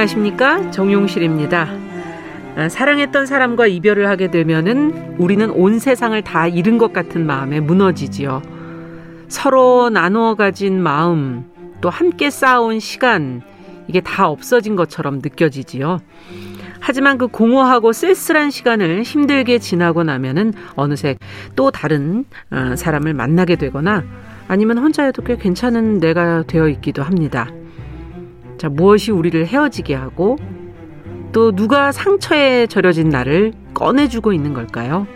안녕하십니까 정용실입니다. 아, 사랑했던 사람과 이별을 하게 되면은 우리는 온 세상을 다 잃은 것 같은 마음에 무너지지요. 서로 나누어 가진 마음, 또 함께 쌓아온 시간, 이게 다 없어진 것처럼 느껴지지요. 하지만 그 공허하고 쓸쓸한 시간을 힘들게 지나고 나면은 어느새 또 다른 어, 사람을 만나게 되거나 아니면 혼자여도 꽤 괜찮은 내가 되어 있기도 합니다. 자, 무엇이 우리를 헤어지게 하고 또 누가 상처에 절여진 나를 꺼내주고 있는 걸까요?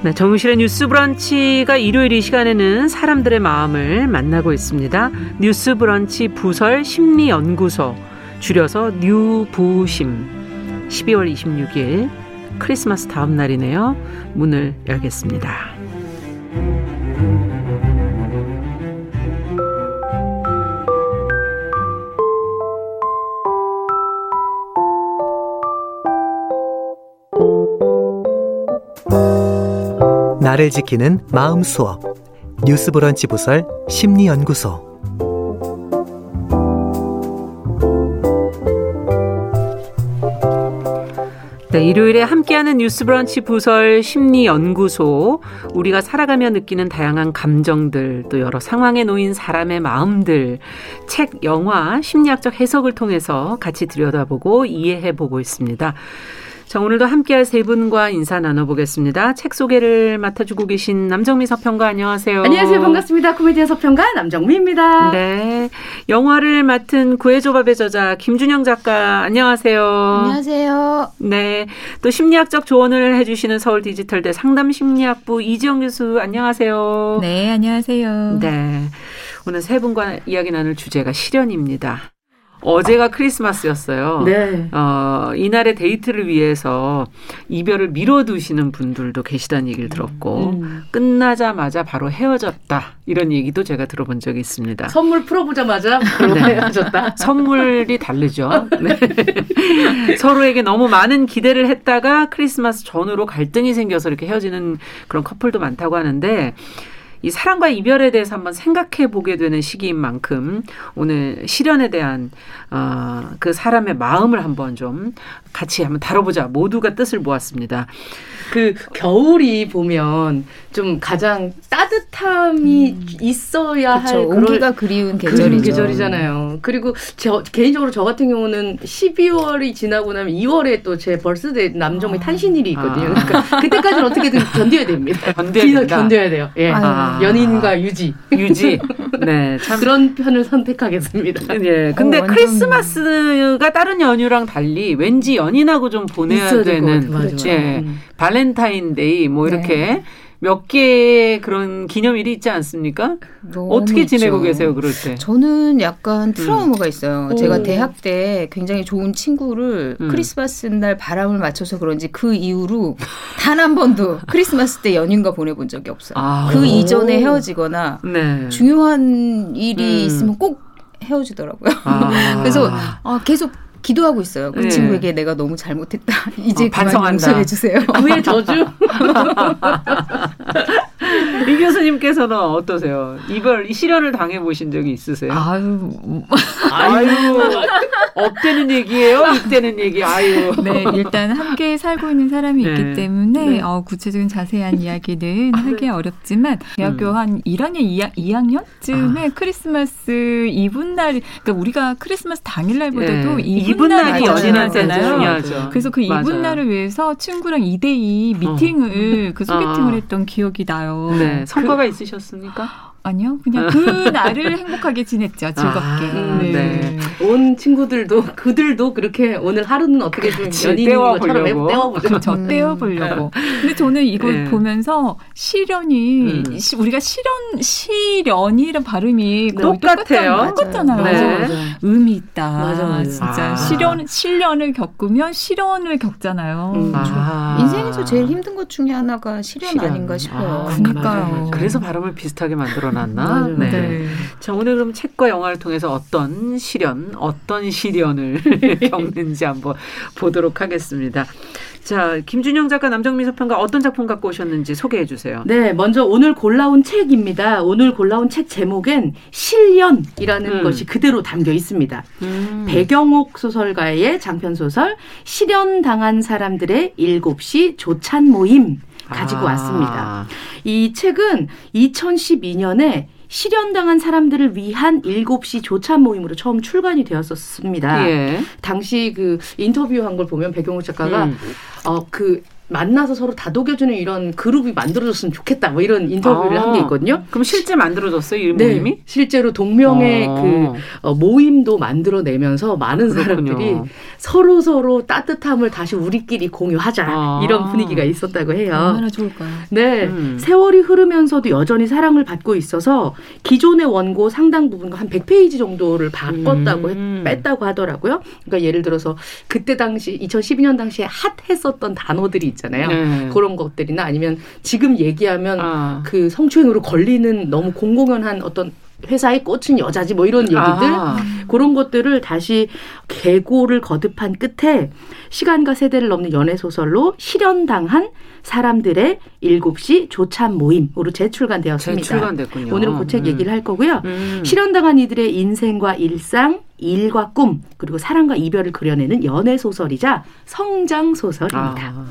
네, 정실의 뉴스 브런치가 일요일 이 시간에는 사람들의 마음을 만나고 있습니다. 뉴스 브런치 부설 심리연구소, 줄여서 뉴부심. 12월 26일 크리스마스 다음 날이네요. 문을 열겠습니다. 나를 지키는 마음 수업. 뉴스 브런치 부설 심리 연구소. 네, 일요일에 함께하는 뉴스 브런치 부설 심리 연구소. 우리가 살아가며 느끼는 다양한 감정들 또 여러 상황에 놓인 사람의 마음들 책, 영화, 심리학적 해석을 통해서 같이 들여다보고 이해해 보고 있습니다. 자, 오늘도 함께할 세 분과 인사 나눠보겠습니다. 책 소개를 맡아주고 계신 남정미 서평가 안녕하세요. 안녕하세요. 반갑습니다. 코미디언 서평가 남정미입니다. 네. 영화를 맡은 구해조밥의 저자 김준영 작가 안녕하세요. 안녕하세요. 네. 또 심리학적 조언을 해주시는 서울 디지털대 상담 심리학부 이지영 교수 안녕하세요. 네, 안녕하세요. 네. 오늘 세 분과 이야기 나눌 주제가 실현입니다. 어제가 크리스마스였어요. 네. 어, 이날의 데이트를 위해서 이별을 미뤄두시는 분들도 계시다는 얘기를 들었고, 음. 끝나자마자 바로 헤어졌다. 이런 얘기도 제가 들어본 적이 있습니다. 선물 풀어보자마자 바로 네. 헤어졌다. 선물이 다르죠. 네. 서로에게 너무 많은 기대를 했다가 크리스마스 전후로 갈등이 생겨서 이렇게 헤어지는 그런 커플도 많다고 하는데, 이 사랑과 이별에 대해서 한번 생각해 보게 되는 시기인 만큼 오늘 실연에 대한 어, 그 사람의 마음을 한번 좀 같이 한번 다뤄보자. 모두가 뜻을 모았습니다. 그 겨울이 보면 좀 가장 따뜻함이 있어야 그렇죠. 할 그런 온기가 그리운 계절이죠. 계절이잖아요. 그리고 저 개인적으로 저 같은 경우는 12월이 지나고 나면 2월에 또 제 birthday 남정미 탄신일이 있거든요. 아. 그러니까 그때까지는 어떻게든 견뎌야 됩니다. 견뎌야. 견뎌야 돼요. 예. 아. 연인과 유지 유지. 네, 참. 그런 편을 선택하겠습니다. 예. 근데 어, 완전- 크리스마스가 다른 연휴랑 달리 왠지 연인하고 좀 보내야 되는. 맞아요. 그렇죠. 예. 음. 발렌타인데이 뭐 이렇게 네. 몇 개의 그런 기념일이 있지 않습니까? 어떻게 있죠. 지내고 계세요, 그럴 때? 저는 약간 트라우마가 있어요. 오. 제가 대학 때 굉장히 좋은 친구를 음. 크리스마스 날 바람을 맞춰서 그런지 그 이후로 단 한 번도 크리스마스 때 연인과 보내본 적이 없어요. 아. 그 이전에 헤어지거나 네. 중요한 일이 음. 있으면 꼭 헤어지더라고요. 아. 그래서 아, 계속 기도하고 있어요. 그 네. 친구에게 내가 너무 잘못했다. 이제 어, 반성한다. 용서해 주세요. 왜 저주? 이 교수님께서는 어떠세요? 이별 이 실현을 당해 보신 적이 있으세요? 아유, 아유, 업되는 얘기예요, 입되는 얘기. 아유. 네, 일단 함께 살고 있는 사람이 네. 있기 때문에 네. 어, 구체적인 자세한 이야기는 하기 어렵지만 대학교 음. 한 1학년, 2, 학 년쯤에 크리스마스 이분 날, 그러니까 우리가 크리스마스 당일날보다도 네. 이분, 이분 날이 날이 연인한테 중요하잖아요. 중요하죠. 그래서 그 맞아요. 이분 날을 위해서 친구랑 2대2 미팅을 그 소개팅을 아. 했던 기억이 나요. 네, 성과가 있으셨습니까? 아니요, 그냥 그 날을 행복하게 지냈죠, 즐겁게. 아, 네. 온 친구들도 그들도 그렇게 오늘 하루는 어떻게 좀 연인인 것처럼 떼어보려고. 떼어보죠. 그렇죠. 음. 떼어보려고. 근데 저는 이걸 네. 보면서 실연이 음. 시- 우리가 실연 실연이란 발음이 네. 똑같아요. 똑같잖아요. 네. 맞아, 맞아. 의미 있다. 맞아, 맞아. 진짜 아. 실연 실연을 겪으면 실연을 겪잖아요. 음. 아. 인생에서 제일 힘든 것 중에 하나가 실현, 실현. 아닌가 싶어요. 아, 그러니까요. 맞아요, 맞아요. 그래서 발음을 비슷하게 만들어놨나 않았나? 맞아요. 네. 네. 자, 오늘 그럼 책과 영화를 통해서 어떤 시련, 어떤 시련을 겪는지 한번 보도록 하겠습니다. 자, 김준영 작가, 남정미 서평가 어떤 작품 갖고 오셨는지 소개해 주세요. 네, 먼저 오늘 골라온 책입니다. 오늘 골라온 책 제목엔 실련이라는 음. 것이 그대로 담겨 있습니다. 음. 배경옥 소설가의 장편 소설 실현 당한 사람들의 일곱 시 조찬 모임 가지고 아. 왔습니다. 이 책은 2012년에 실현당한 사람들을 위한 일곱 시 조찬 모임으로 처음 출간이 되었었습니다. 예. 당시 그 인터뷰한 걸 보면 배경옥 작가가 음. 어그 만나서 서로 다독여주는 이런 그룹이 만들어졌으면 좋겠다 뭐 이런 인터뷰를 아. 한게 있거든요. 그럼 실제 만들어졌어요, 이 모임이? 네, 실제로 동명의 어. 그 어, 모임도 만들어내면서 많은 그렇군요. 사람들이 서로 서로 따뜻함을 다시 우리끼리 공유하자 아. 이런 분위기가 있었다고 해요. 얼마나 좋을까요? 네, 음. 세월이 흐르면서도 여전히 사랑을 받고 있어서 기존의 원고 상당 부분과 한 100페이지 정도를 바꿨다고 음. 했, 뺐다고 하더라고요. 그러니까 예를 들어서 그때 당시 2012년 당시에 핫했었던 단어들이 있잖아요. 네. 그런 것들이나 아니면 지금 얘기하면 아. 그 성추행으로 걸리는 너무 공공연한 어떤 회사에 꽂힌 여자지 뭐 이런 얘기들 아. 그런 것들을 다시 개고를 거듭한 끝에 시간과 세대를 넘는 연애 소설로 실현당한 사람들의 일곱 시 조찬 모임으로 재출간되었습니다. 재출간됐군요. 오늘은 그책 음. 얘기를 할 거고요. 음. 실현당한 이들의 인생과 일상, 일과 꿈, 그리고 사랑과 이별을 그려내는 연애 소설이자 성장 소설입니다. 아.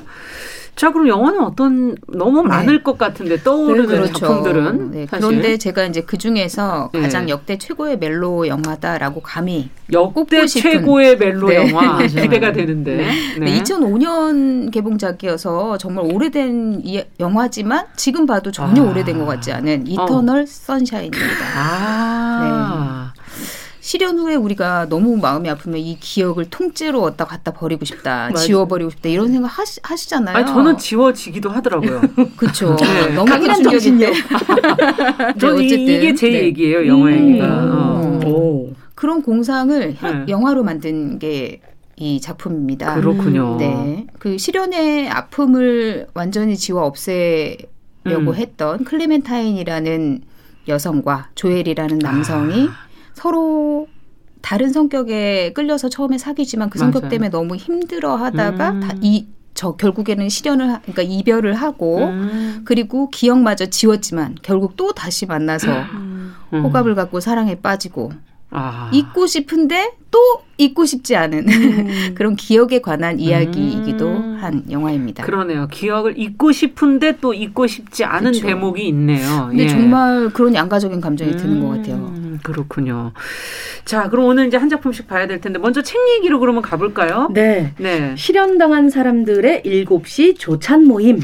자, 그럼 영화는 어떤 너무 네. 많을 것 같은데 떠오르는 그렇죠. 작품들은 네, 그런데 제가 이제 그 중에서 네. 가장 역대 최고의 멜로 영화다라고 감히 역대 최고의 멜로 네. 영화. 기대가 되는데. 네. 2005년 개봉작이어서 정말 오래된 이- 영화지만 지금 봐도 전혀 아. 오래된 것 같지 않은 이터널 선샤인입니다. 아. 실현 후에 우리가 너무 마음이 아프면 이 기억을 통째로 얻다 갖다 버리고 싶다, 맞아요. 지워버리고 싶다 이런 생각 하시, 하시잖아요. 아니 저는 지워지기도 하더라고요. 그쵸. 네. 너무 큰 강인한 충격인데. 저는 이- 어쨌든, 이게 제 네. 얘기예요, 영화 음. 얘기가. 어. 오. 그런 공상을 현- 네. 영화로 만든 게 이 작품입니다. 그렇군요. 네. 그 실현의 아픔을 완전히 지워 없애려고 음. 했던 클레멘타인이라는 여성과 조엘이라는 남성이 아. 서로 다른 성격에 끌려서 처음에 사귀지만 그 성격 맞아요. 때문에 너무 힘들어 하다가 음. 다 이, 저 결국에는 실현을, 하, 그러니까 이별을 하고 음. 그리고 기억마저 지웠지만 결국 또 다시 만나서 음. 호감을 갖고 사랑에 빠지고 아. 잊고 싶은데 또 잊고 싶지 않은 그런 기억에 관한 이야기이기도 음. 한 영화입니다. 그러네요. 기억을 잊고 싶은데 또 잊고 싶지 않은 그쵸. 대목이 있네요. 근데 예. 정말 그런 양가적인 감정이 드는 것 같아요. 음, 그렇군요. 자, 그럼 오늘 이제 한 작품씩 봐야 될 텐데 먼저 책 얘기로 그러면 가볼까요? 네. 네. 실현당한 사람들의 일곱 시 조찬 모임.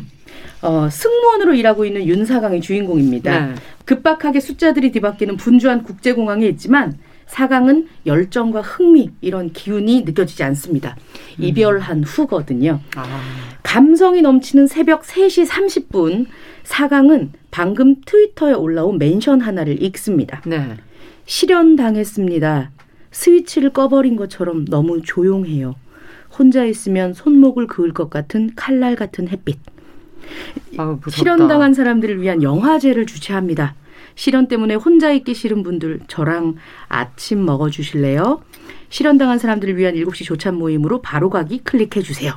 어, 승무원으로 일하고 있는 윤사강의 주인공입니다. 네. 급박하게 숫자들이 뒤바뀌는 분주한 국제공항에 있지만 사강은 열정과 흥미 이런 기운이 느껴지지 않습니다. 이별한 후거든요. 아. 감성이 넘치는 새벽 3시 30분 사강은 방금 트위터에 올라온 멘션 하나를 읽습니다. 네. 실현당했습니다. 스위치를 꺼버린 것처럼 너무 조용해요. 혼자 있으면 손목을 그을 것 같은 칼날 같은 햇빛. 아. 실현당한 사람들을 위한 영화제를 주최합니다. 실현 때문에 혼자 있기 싫은 분들 저랑 아침 먹어 주실래요? 실현당한 사람들을 위한 7시 조찬 모임으로 바로 가기 클릭해 주세요.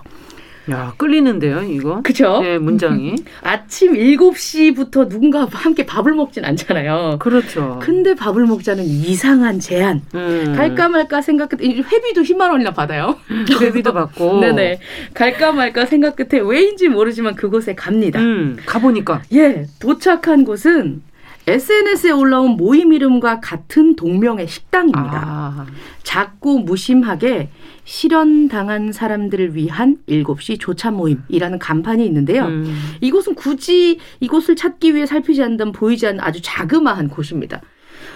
야, 끌리는데요, 이거? 그죠? 네, 문장이. 아침 7시부터 누군가와 함께 밥을 먹진 않잖아요. 그렇죠. 근데 밥을 먹자는 이상한 제안. 음. 갈까 말까 생각 끝에 이 회비도 10만 원이나 받아요. 회비도 받고. 네네. 갈까 말까 생각 끝에 왜인지 모르지만 그곳에 갑니다. 음, 가보니까. 예, 도착한 곳은 SNS에 올라온 모임 이름과 같은 동명의 식당입니다. 아, 작고 무심하게 실현당한 사람들을 위한 7시 조찬 모임이라는 간판이 있는데요. 음. 이곳은 굳이 이곳을 찾기 위해 살피지 않는다면 보이지 않는 아주 자그마한 곳입니다.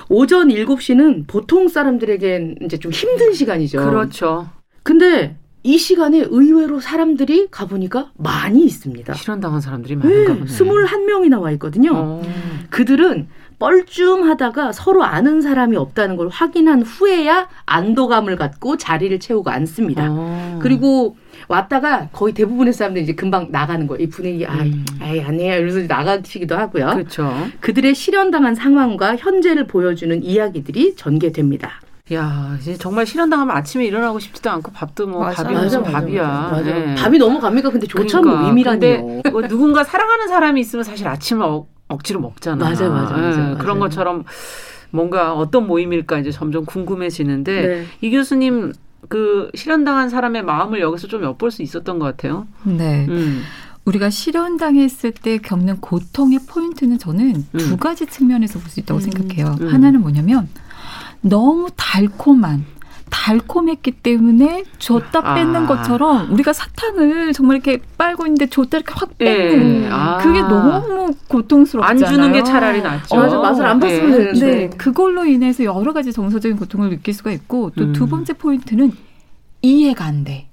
오전 7시는 보통 사람들에겐 이제 좀 힘든 시간이죠. 그렇죠. 근데 이 시간에 의외로 사람들이 가보니까 많이 있습니다. 실현당한 사람들이 많은가 보네. 네, 21명이 나 와 있거든요. 어. 그들은 뻘쭘하다가 서로 아는 사람이 없다는 걸 확인한 후에야 안도감을 갖고 자리를 채우고 앉습니다. 어. 그리고 왔다가 거의 대부분의 사람들이 이제 금방 나가는 거예요. 이 분위기 아, 음. 아이 아니에요. 이러면서 나가시기도 하고요. 그렇죠. 그들의 실현당한 상황과 현재를 보여주는 이야기들이 전개됩니다. 야, 이제 정말 실현당하면 아침에 일어나고 싶지도 않고 밥도 뭐 맞아. 밥이 맞아, 무슨 밥이야. 맞아. 예. 밥이 넘어갑니까? 근데 조찬 그러니까. 모임이라니요. 근데 뭐 누군가 사랑하는 사람이 있으면 사실 아침을 억, 억지로 먹잖아. 맞아요, 맞아요, 예, 맞아요, 그런. 것처럼 뭔가 어떤 모임일까 이제 점점 궁금해지는데 네. 이 교수님 그 실현당한 사람의 마음을 여기서 좀 엿볼 수 있었던 것 같아요. 네. 음. 우리가 실현당했을 때 겪는 고통의 포인트는 저는 음. 두 가지 측면에서 볼 수 있다고 음. 생각해요. 음. 하나는 뭐냐면 너무 달콤한 달콤했기 때문에 줬다 아. 뺏는 것처럼 우리가 사탕을 정말 이렇게 빨고 있는데 줬다 이렇게 확 예. 뺏는 아. 그게 너무 고통스럽잖아요. 안 주는 게 차라리 낫죠. 어, 맞아, 맛을 안 봤으면 예. 되는데. 네, 그걸로 인해서 여러 가지 정서적인 고통을 느낄 수가 있고 또두 음. 번째 포인트는 이해가 안 돼.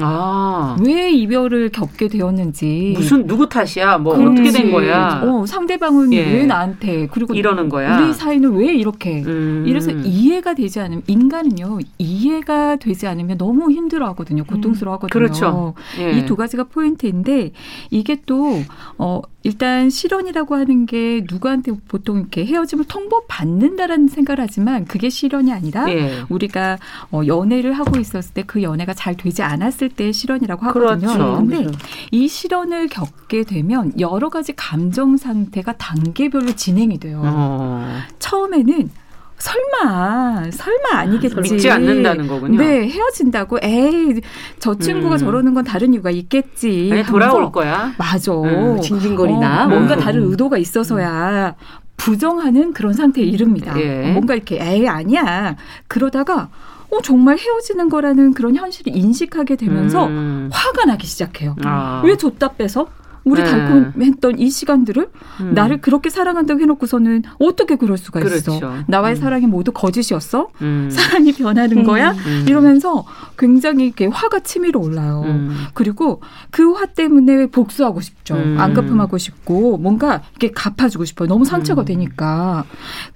아. 왜 이별을 겪게 되었는지 무슨 누구 탓이야? 뭐 그렇지. 어떻게 된 거야? 어, 상대방은 예. 왜 나한테 그리고 이러는 거야. 우리 사이는 왜 이렇게 음. 이래서 이해가 되지 않으면 인간은요 이해가 되지 않으면 너무 힘들어하거든요 고통스러워하거든요. 그렇죠. 예. 이두 가지가 포인트인데 이게 또 어, 일단 실현이라고 하는 게 누구한테 보통 이렇게 헤어짐을 통보 받는다라는 생각을 하지만 그게 실현이 아니라 예. 우리가 어, 연애를 하고 있었을 때 그 연애가 잘 되지 않았을 때 실현이라고 하거든요. 그렇죠. 근데 이 실현을 겪게 되면 여러 가지 감정 상태가 단계별로 진행이 돼요. 어. 처음에는 설마 설마 아니겠지 믿지 않는다는 거군요. 네 헤어진다고 에이 저 친구가 음. 저러는 건 다른 이유가 있겠지 아니, 돌아올 거야. 맞아 음, 징징거리나 어, 뭔가 음. 다른 의도가 있어서야 부정하는 그런 상태에 이릅니다. 예. 어, 뭔가 이렇게 에이 아니야 그러다가 어 정말 헤어지는 거라는 그런 현실을 인식하게 되면서 음. 화가 나기 시작해요. 아. 왜 줬다 빼서 우리 네. 달콤했던 이 시간들을 음. 나를 그렇게 사랑한다고 해놓고서는 어떻게 그럴 수가 있어? 그렇죠. 나와의 음. 사랑이 모두 거짓이었어? 음. 사랑이 변하는 거야? 음. 이러면서 굉장히 이렇게 화가 치밀어 올라요. 음. 그리고 그 화 때문에 복수하고 싶죠. 음. 안 갚음하고 싶고 뭔가 이렇게 갚아주고 싶어요. 너무 상처가 음. 되니까.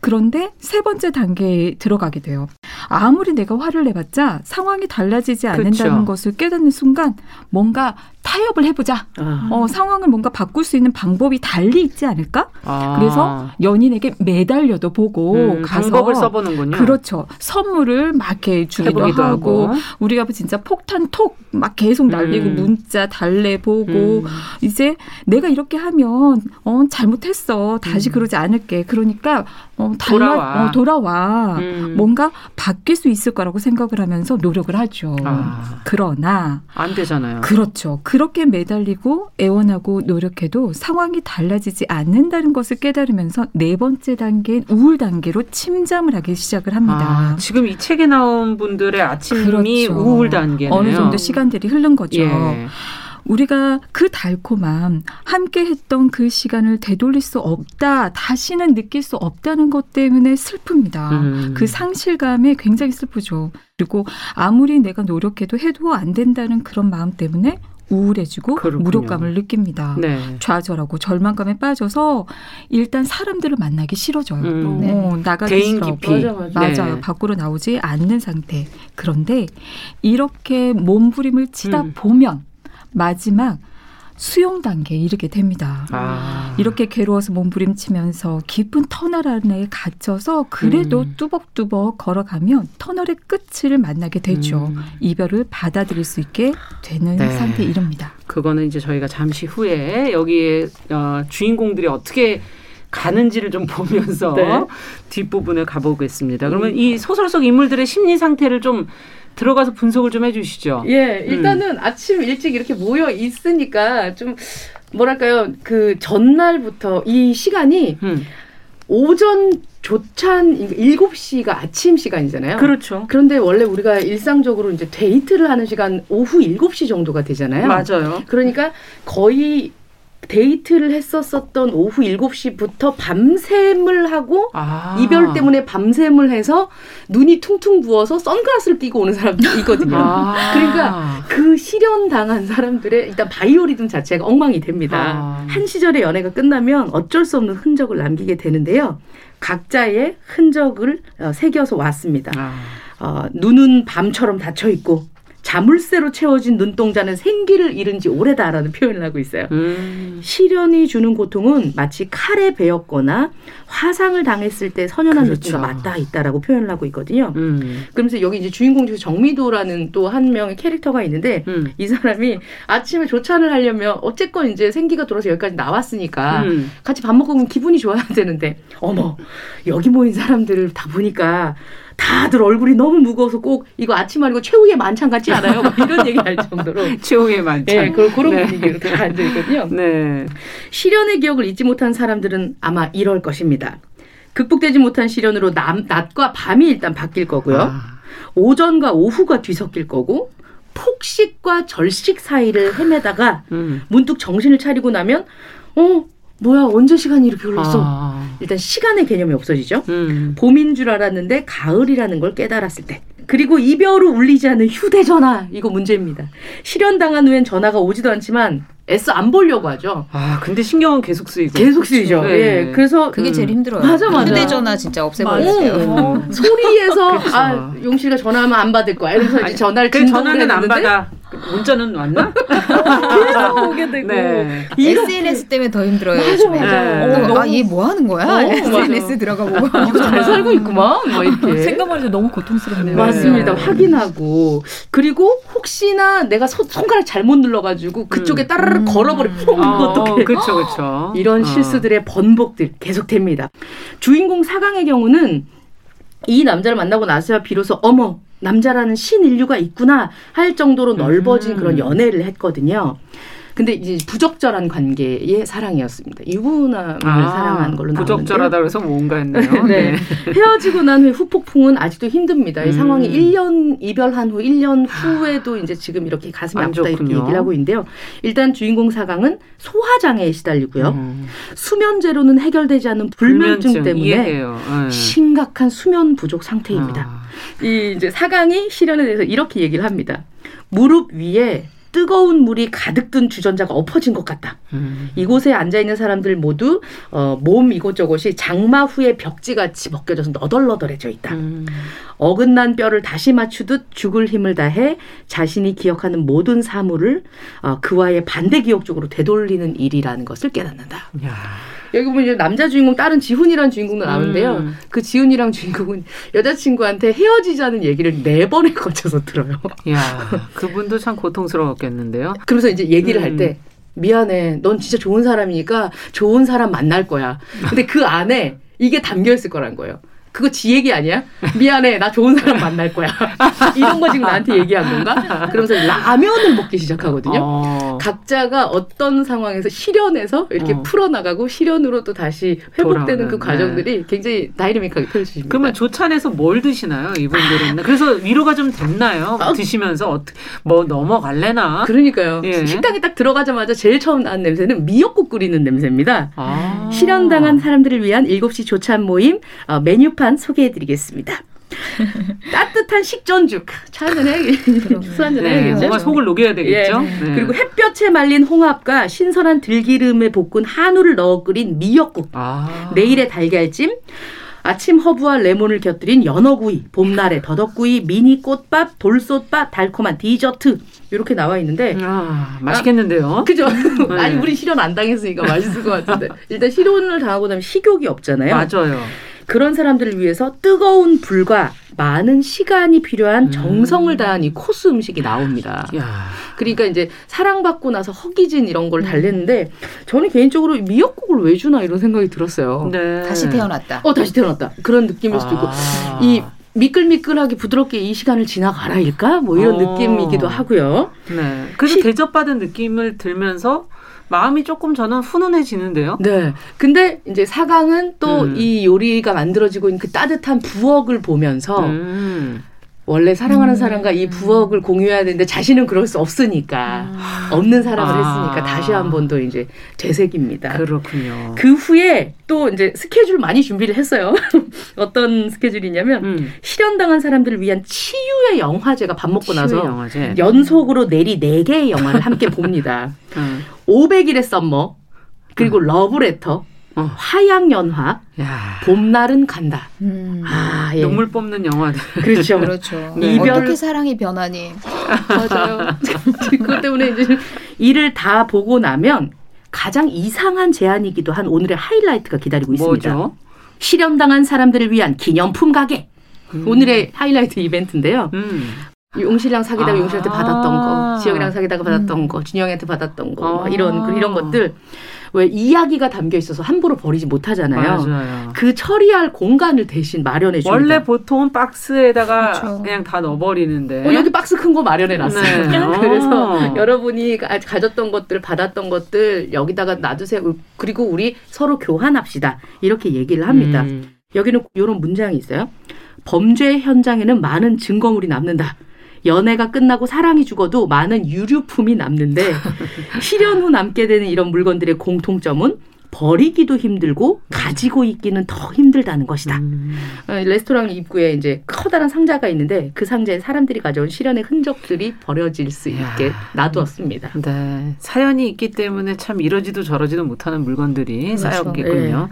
그런데 세 번째 단계에 들어가게 돼요. 아무리 내가 화를 내봤자 상황이 달라지지 않는다는 그쵸. 것을 깨닫는 순간 뭔가 타협을 해보자. 아. 어, 상황 을 뭔가 바꿀 수 있는 방법이 달리 있지 않을까? 아. 그래서 연인에게 매달려도 보고 음, 가서 방법을 써보는군요. 그렇죠. 선물을 막 이렇게 주기도 하고, 하고. 우리가 뭐 진짜 폭탄 톡 막 계속 날리고 음. 문자 달래 보고 음. 이제 내가 이렇게 하면 어 잘못했어 다시 음. 그러지 않을게 그러니까 어 달라 돌아와. 어, 돌아와 음. 뭔가 바뀔 수 있을 거라고 생각을 하면서 노력을 하죠. 아. 그러나 안 되잖아요. 그렇죠. 그렇게 매달리고 애원하 고 노력해도 상황이 달라지지 않는다는 것을 깨달으면서 네 번째 단계인 우울 단계로 침잠을 하기 시작을 합니다. 아, 지금 이 책에 나온 분들의 아침이 그렇죠. 우울 단계네요. 어느 정도 시간들이 흐른 거죠. 예. 우리가 그 달콤함, 함께 했던 그 시간을 되돌릴 수 없다, 다시는 느낄 수 없다는 것 때문에 슬픕니다. 음. 그 상실감에 굉장히 슬프죠. 그리고 아무리 내가 노력해도 해도 안 된다는 그런 마음 때문에 우울해지고 그렇군요. 무력감을 느낍니다. 네. 좌절하고 절망감에 빠져서 일단 사람들을 만나기 싫어져요. 음. 어, 나가기 대인 싫어. 깊이. 맞아, 맞아. 맞아요. 네. 밖으로 나오지 않는 상태. 그런데 이렇게 몸부림을 치다 음. 보면 마지막 수용 단계에 이르게 됩니다. 아. 이렇게 괴로워서 몸부림치면서 깊은 터널 안에 갇혀서 그래도 음. 뚜벅뚜벅 걸어가면 터널의 끝을 만나게 되죠. 음. 이별을 받아들일 수 있게 되는 네. 상태에 이릅니다. 그거는 이제 저희가 잠시 후에 여기에 어, 주인공들이 어떻게 가는지를 좀 보면서 네. 뒷부분을 가보겠습니다. 그러면 이 소설 속 인물들의 심리 상태를 좀 들어가서 분석을 좀 해주시죠. 예, 일단은 아침 일찍 이렇게 모여 있으니까 좀 뭐랄까요 그 전날부터 이 시간이 음. 오전 조찬 7시가 아침 시간이잖아요. 그렇죠. 그런데 원래 우리가 일상적으로 이제 데이트를 하는 시간 오후 7시 정도가 되잖아요. 맞아요. 그러니까 거의 데이트를 했었었던 오후 7시부터 밤샘을 하고 아. 이별 때문에 밤샘을 해서 눈이 퉁퉁 부어서 선글라스를 끼고 오는 사람들이 있거든요. 아. 그러니까 그 실현 당한 사람들의 일단 바이오리듬 자체가 엉망이 됩니다. 아. 한 시절의 연애가 끝나면 어쩔 수 없는 흔적을 남기게 되는데요. 각자의 흔적을 어, 새겨서 왔습니다. 아. 어, 눈은 밤처럼 닫혀 있고 자물쇠로 채워진 눈동자는 생기를 잃은 지 오래다라는 표현을 하고 있어요. 음. 시련이 주는 고통은 마치 칼에 베었거나 화상을 당했을 때 선연한 그렇죠. 느낌과 맞닿아 있다라고 표현을 하고 있거든요. 음. 그러면서 여기 이제 주인공 중에 정미도라는 또 한 명의 캐릭터가 있는데 음. 이 사람이 아침에 조찬을 하려면 어쨌건 이제 생기가 돌아서 여기까지 나왔으니까 음. 같이 밥 먹고 기분이 좋아야 되는데 어머 여기 모인 사람들을 다 보니까 다들 얼굴이 너무 무거워서 꼭 이거 아침 아니고 최후의 만찬 같지 않아요? 막 이런 얘기 할 정도로 최후의 만찬. 예, 그, 그런 네. 분위기로 다 앉아 있거든요. 네. 시련의 기억을 잊지 못한 사람들은 아마 이럴 것입니다. 극복되지 못한 시련으로 남, 낮과 밤이 일단 바뀔 거고요. 아. 오전과 오후가 뒤섞일 거고 폭식과 절식 사이를 헤매다가 음. 문득 정신을 차리고 나면 어 뭐야 언제 시간이 이렇게 흘렀어? 아. 일단 시간의 개념이 없어지죠. 음. 봄인 줄 알았는데 가을이라는 걸 깨달았을 때. 그리고 이별후 울리지 않는 휴대전화 이거 문제입니다. 실현당한 후엔 전화가 오지도 않지만 애써 안 보려고 하죠. 아, 근데 신경은 계속 쓰이고. 계속 쓰이죠. 네. 예, 그래서 그게 음. 제일 힘들어요. 맞아, 맞아. 휴대전화 진짜 없애버리세요. 어, 소리에서 그렇죠. 아 용실이가 전화하면 안 받을 거야. 이제 전화를 그 전화는 안 받아. 문자는 왔나? 계속 오게 되고 네. SNS 때문에 더 힘들어요. 맞아. 맞아. 어, 아, 얘 뭐 하는 거야? 어, SNS 맞아. 들어가 보고. 이거 잘 살고 있구만. 뭐 이렇게. 생각만 해도 너무 고통스럽네요. 맞습니다. 네. 확인하고 그리고 혹시나 내가 손, 손가락 잘못 눌러가지고 그쪽에 음. 따르르 음. 걸어버려. 퐁 어, 어떻게? 그렇죠, 그렇죠. 이런 어. 실수들의 번복들 계속됩니다. 주인공 사강의 경우는 이 남자를 만나고 나서야 비로소 어머 남자라는 신인류가 있구나 할 정도로 넓어진 음. 그런 연애를 했거든요. 근데 이제 부적절한 관계의 사랑이었습니다. 유부남을 사랑한 걸로 나오는데 아, 부적절하다 그래서 뭔가 했네요. 네. 헤어지고 난 후에 후폭풍은 아직도 힘듭니다. 이 음. 상황이 1년 이별한 후 1년 후에도 이제 지금 이렇게 가슴이 안 아프다 이렇게 좋군요. 얘기를 하고 있는데요. 일단 주인공 사강은 소화 장애에 시달리고요. 음. 수면제로는 해결되지 않는 불면증, 때문에 이해해요. 네. 심각한 수면 부족 상태입니다. 아. 이 이제 사강이 실현에 대해서 이렇게 얘기를 합니다. 무릎 위에 뜨거운 물이 가득 든 주전자가 엎어진 것 같다. 음. 이곳에 앉아 있는 사람들 모두 어, 몸 이곳저곳이 장마 후에 벽지같이 벗겨져서 너덜너덜해져 있다. 음. 어긋난 뼈를 다시 맞추듯 죽을 힘을 다해 자신이 기억하는 모든 사물을 어, 그와의 반대 기억 쪽으로 되돌리는 일이라는 것을 깨닫는다. 야. 여기 보면 이제 남자 주인공 다른 지훈이라는 주인공도 나오는데요. 음. 그 지훈이랑 주인공은 여자친구한테 헤어지자는 얘기를 네 번에 거쳐서 들어요. 야, 그분도 참 고통스러웠겠는데요. 그러면서 이제 얘기를 음. 할때 미안해. 넌 진짜 좋은 사람이니까 좋은 사람 만날 거야. 근데 그 안에 이게 담겨 있을 거란 거예요. 그거 지 얘기 아니야? 미안해. 나 좋은 사람 만날 거야. 이런 거 지금 나한테 얘기한 건가? 그러면서 라면을 먹기 시작하거든요. 어. 각자가 어떤 상황에서 실현해서 이렇게 어. 풀어나가고 실현으로 또 다시 회복되는 돌아오는, 그 과정들이 굉장히 다이내믹하게 펼쳐집니다. 그러면 조찬에서 뭘 드시나요, 이분들은? 그래서 위로가 좀 됐나요? 아. 드시면서 어떻게 뭐 넘어갈래나? 그러니까요. 예. 식당에 딱 들어가자마자 제일 처음 나는 냄새는 미역국 끓이는 냄새입니다. 아. 실현당한 사람들을 위한 7시 조찬 모임 어, 메뉴판 소개해드리겠습니다. 따뜻한 식전죽. 차 한잔 해야겠죠. 술 한잔 네, 해야겠죠. 뭔가 속을 녹여야 되겠죠. 예. 네. 그리고 햇볕에 말린 홍합과 신선한 들기름에 볶은 한우를 넣어 끓인 미역국. 아. 내일의 달걀찜. 아침 허브와 레몬을 곁들인 연어구이, 봄날의 더덕구이, 미니 꽃밥, 돌솥밥, 달콤한 디저트 이렇게 나와 있는데 아, 맛있겠는데요? 그죠? 네. 아니 우리 실현 안 당했으니까 맛있을 것 같은데 일단 실현을 당하고 나면 식욕이 없잖아요. 맞아요. 그런 사람들을 위해서 뜨거운 불과 많은 시간이 필요한 음. 정성을 다한 이 코스 음식이 나옵니다. 야. 그러니까 이제 사랑받고 나서 허기진 이런 걸 달랬는데 저는 개인적으로 미역국을 왜 주나 이런 생각이 들었어요. 네. 다시 태어났다. 어 다시 태어났다 그런 느낌일 수도 있고 아. 이 미끌미끌하게 부드럽게 이 시간을 지나가라일까 뭐 이런 어. 느낌이기도 하고요. 네. 그래서 시- 대접받은 느낌을 들면서 마음이 조금 저는 훈훈해지는데요. 네. 근데 이제 사강은 또 음. 이 요리가 만들어지고 있는 그 따뜻한 부엌을 보면서 음. 원래 사랑하는 음. 사람과 이 부엌을 공유해야 되는데 자신은 그럴 수 없으니까 없는 사람을 아. 했으니까 다시 한 번 더 이제 재색입니다. 그렇군요. 그 후에 또 이제 스케줄 많이 준비를 했어요. 어떤 스케줄이냐면 음. 실현당한 사람들을 위한 치유의 영화제가 밥 먹고 나서 영화제. 연속으로 내리 네개의 영화를 함께 봅니다. 음. 500일의 썸머, 그리고 러브레터, 어. 화양연화, 야. 봄날은 간다. 음. 아, 예. 눈물 뽑는 영화들. 그렇죠. 그렇죠. 네. 이별- 어떻게 사랑이 변하니? 맞아요. 그것 때문에 이제 이를 다 보고 나면 가장 이상한 제안이기도 한 오늘의 하이라이트가 기다리고 있습니다. 뭐죠? 실현당한 사람들을 위한 기념품 가게. 오늘의 하이라이트 이벤트인데요. 음. 용실이랑 사귀다가 아. 용실한테 받았던 거, 지영이랑 사귀다가 받았던 거, 준영이한테 받았던 거, 막 이런 아. 이런 것들 왜 이야기가 담겨 있어서 함부로 버리지 못하잖아요. 맞아요. 그 처리할 공간을 대신 마련해 줍니다. 원래 보통은 박스에다가 그렇죠. 그냥 다 넣어버리는데. 어, 여기 박스 큰 거 마련해 놨어요. 네. 그래서 어. 여러분이 가- 가졌던 것들, 받았던 것들 여기다가 놔두세요. 그리고 우리 서로 교환합시다. 이렇게 얘기를 합니다. 음. 여기는 이런 문장이 있어요. 범죄 현장에는 많은 증거물이 남는다. 연애가 끝나고 사랑이 죽어도 많은 유류품이 남는데 실현 후 남게 되는 이런 물건들의 공통점은 버리기도 힘들고 가지고 있기는 더 힘들다는 것이다. 음. 어, 레스토랑 입구에 이제 커다란 상자가 있는데 그 상자에 사람들이 가져온 실현의 흔적들이 버려질 수 있게 이야. 놔두었습니다. 네. 사연이 있기 때문에 참 이러지도 저러지도 못하는 물건들이 그렇죠. 쌓였겠군요.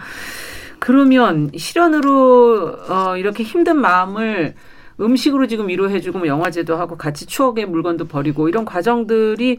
그러면 실현으로 어, 이렇게 힘든 마음을 음식으로 지금 위로해주고 뭐 영화제도 하고 같이 추억의 물건도 버리고 이런 과정들이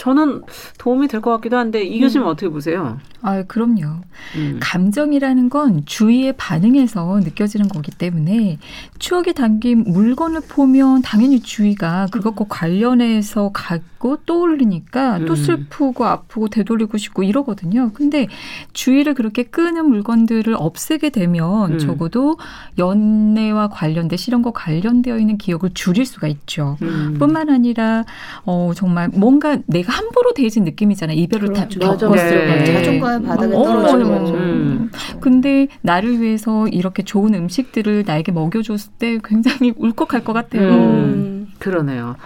저는 도움이 될 것 같기도 한데 이 교수님 어떻게 보세요? 아, 그럼요. 음. 감정이라는 건 주위의 반응에서 느껴지는 거기 때문에 추억이 담긴 물건을 보면 당연히 주위가 그것과 관련해서 갖고 떠올리니까 또 음. 슬프고 아프고 되돌리고 싶고 이러거든요. 근데 주위를 그렇게 끄는 물건들을 없애게 되면 음. 적어도 연애와 관련된 실험과 관련되어 있는 기억을 줄일 수가 있죠. 음. 뿐만 아니라 어 정말 뭔가 내가 함부로 대해진 느낌이잖아요. 이별을 다 그렇죠. 겪었을. 때. 자존감의 바닥에 어, 떨어지는 맞아, 거죠. 음. 근데 나를 위해서 이렇게 좋은 음식들을 나에게 먹여줬을 때 굉장히 울컥할 것 같아요. 음. 그러네요.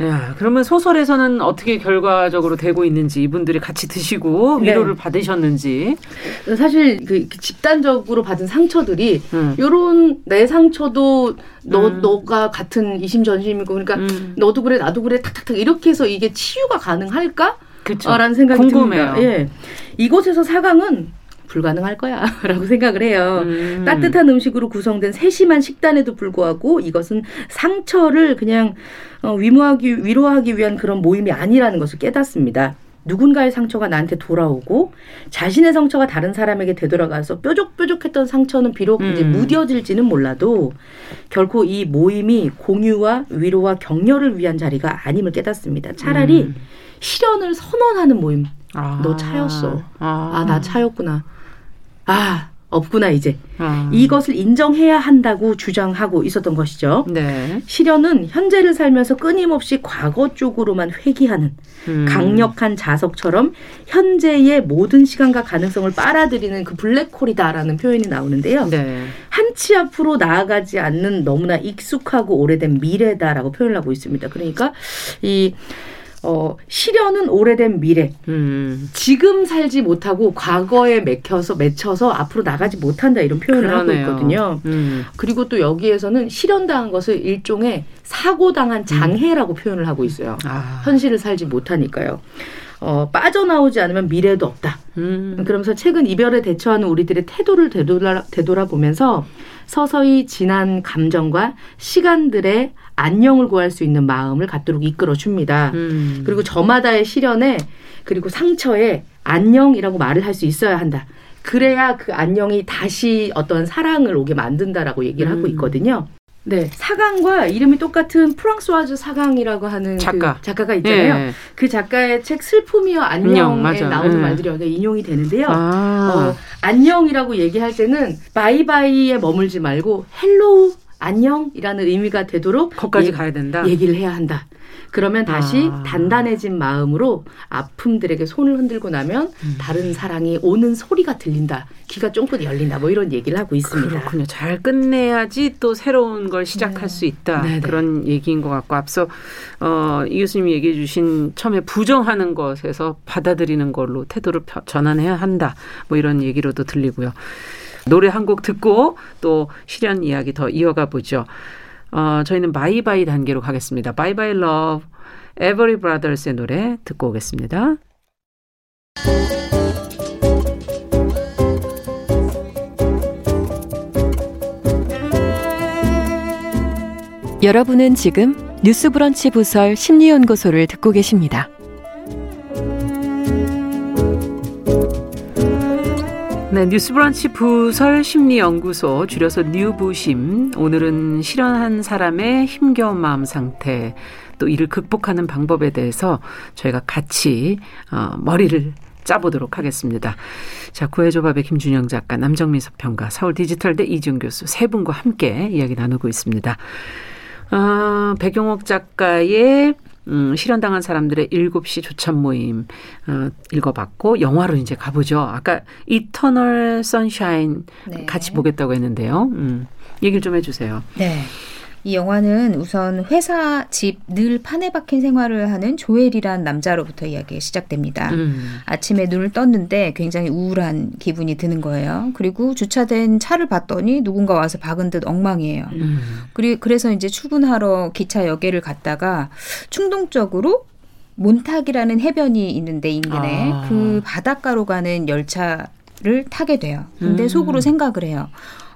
야, 그러면 소설에서는 어떻게 결과적으로 되고 있는지 이분들이 같이 드시고 네. 위로를 받으셨는지. 사실 그 집단적으로 받은 상처들이 음. 요런 내 상처도 너 음. 너가 같은 이심전심이고 그러니까 음. 너도 그래 나도 그래 탁탁탁 이렇게 해서 이게 치유가 가능할까? 그쵸. 라는 생각이 궁금해요. 듭니다. 예. 이곳에서 사강은 불가능할 거야 라고 생각을 해요. 음. 따뜻한 음식으로 구성된 세심한 식단에도 불구하고 이것은 상처를 그냥 어, 위무하기 위로하기 위한 그런 모임이 아니라는 것을 깨닫습니다. 누군가의 상처가 나한테 돌아오고 자신의 상처가 다른 사람에게 되돌아가서 뾰족뾰족했던 상처는 비록 이제 음. 무뎌질지는 몰라도 결코 이 모임이 공유와 위로와 격려를 위한 자리가 아님을 깨닫습니다. 차라리 음. 실현을 선언하는 모임. 아. 너 차였어. 아, 아, 나 차였구나. 아, 없구나, 이제. 아. 이것을 인정해야 한다고 주장하고 있었던 것이죠. 네. 실현은 현재를 살면서 끊임없이 과거 쪽으로만 회귀하는 음. 강력한 자석처럼 현재의 모든 시간과 가능성을 빨아들이는 그 블랙홀이다라는 표현이 나오는데요. 네. 한치 앞으로 나아가지 않는 너무나 익숙하고 오래된 미래다라고 표현을 하고 있습니다. 그러니까 이 어, 실현은 오래된 미래, 음. 지금 살지 못하고 과거에 맥혀서 맺혀서 앞으로 나가지 못한다 이런 표현을 그러네요. 하고 있거든요. 음. 그리고 또 여기에서는 실현당한 것을 일종의 사고당한 장애라고 표현을 하고 있어요. 아. 현실을 살지 못하니까요. 어, 빠져나오지 않으면 미래도 없다. 음. 그러면서 최근 이별에 대처하는 우리들의 태도를 되돌아, 되돌아보면서 서서히 지난 감정과 시간들의 안녕을 구할 수 있는 마음을 갖도록 이끌어 줍니다. 음. 그리고 저마다의 시련에 그리고 상처에 안녕이라고 말을 할 수 있어야 한다. 그래야 그 안녕이 다시 어떤 사랑을 오게 만든다라고 얘기를 하고 음. 있거든요. 네, 사강과 이름이 똑같은 프랑스와즈 사강이라고 하는 작가. 그 작가가 있잖아요. 예. 그 작가의 책 슬픔이여 안녕, 안녕에 맞아. 나오는 예. 말들이 여기 인용이 되는데요. 아. 어, 안녕이라고 얘기할 때는 bye bye에 머물지 말고 hello 안녕이라는 의미가 되도록 거기까지 예- 가야 된다. 얘기를 해야 한다. 그러면 다시 아. 단단해진 마음으로 아픔들에게 손을 흔들고 나면 음. 다른 사랑이 오는 소리가 들린다. 귀가 쫑긋 열린다. 뭐 이런 얘기를 하고 있습니다. 그렇군요. 잘 끝내야지 또 새로운 걸 시작할 수 있다. 네, 네. 그런 얘기인 것 같고 앞서 어, 이 교수님이 얘기해 주신 처음에 부정하는 것에서 받아들이는 걸로 태도를 펴- 전환해야 한다. 뭐 이런 얘기로도 들리고요. 노래 한 곡 듣고 또 실연 이야기 더 이어가 보죠. 어, 저희는 bye bye 단계로 가겠습니다. Bye Bye Love 에벌리 브라더스의 노래 듣고 오겠습니다. 여러분은 지금 뉴스 브런치 부설 심리 연구소를 듣고 계십니다. 네, 뉴스브런치 부설 심리연구소 줄여서 뉴부심 오늘은 실현한 사람의 힘겨운 마음 상태 또 이를 극복하는 방법에 대해서 저희가 같이 어, 머리를 짜보도록 하겠습니다. 자, 구해조밥의 김준영 작가, 남정미 서평가, 서울 디지털대 이준 교수 세 분과 함께 이야기 나누고 있습니다. 어, 백용옥 작가의 음, 실현당한 사람들의 7시 조찬 모임 어, 읽어봤고 영화로 이제 가보죠. 아까 이터널 선샤인 네. 같이 보겠다고 했는데요. 음, 얘기를 좀 해주세요. 네. 이 영화는 우선 회사 집 늘 판에 박힌 생활을 하는 조엘이란 남자로부터 이야기가 시작됩니다. 음. 아침에 눈을 떴는데 굉장히 우울한 기분이 드는 거예요. 그리고 주차된 차를 봤더니 누군가 와서 박은 듯 엉망이에요. 음. 그리, 그래서 이제 출근하러 기차 역에를 갔다가 충동적으로 몬탁이라는 해변이 있는데 인근에 아. 그 바닷가로 가는 열차를 타게 돼요. 근데 음. 속으로 생각을 해요.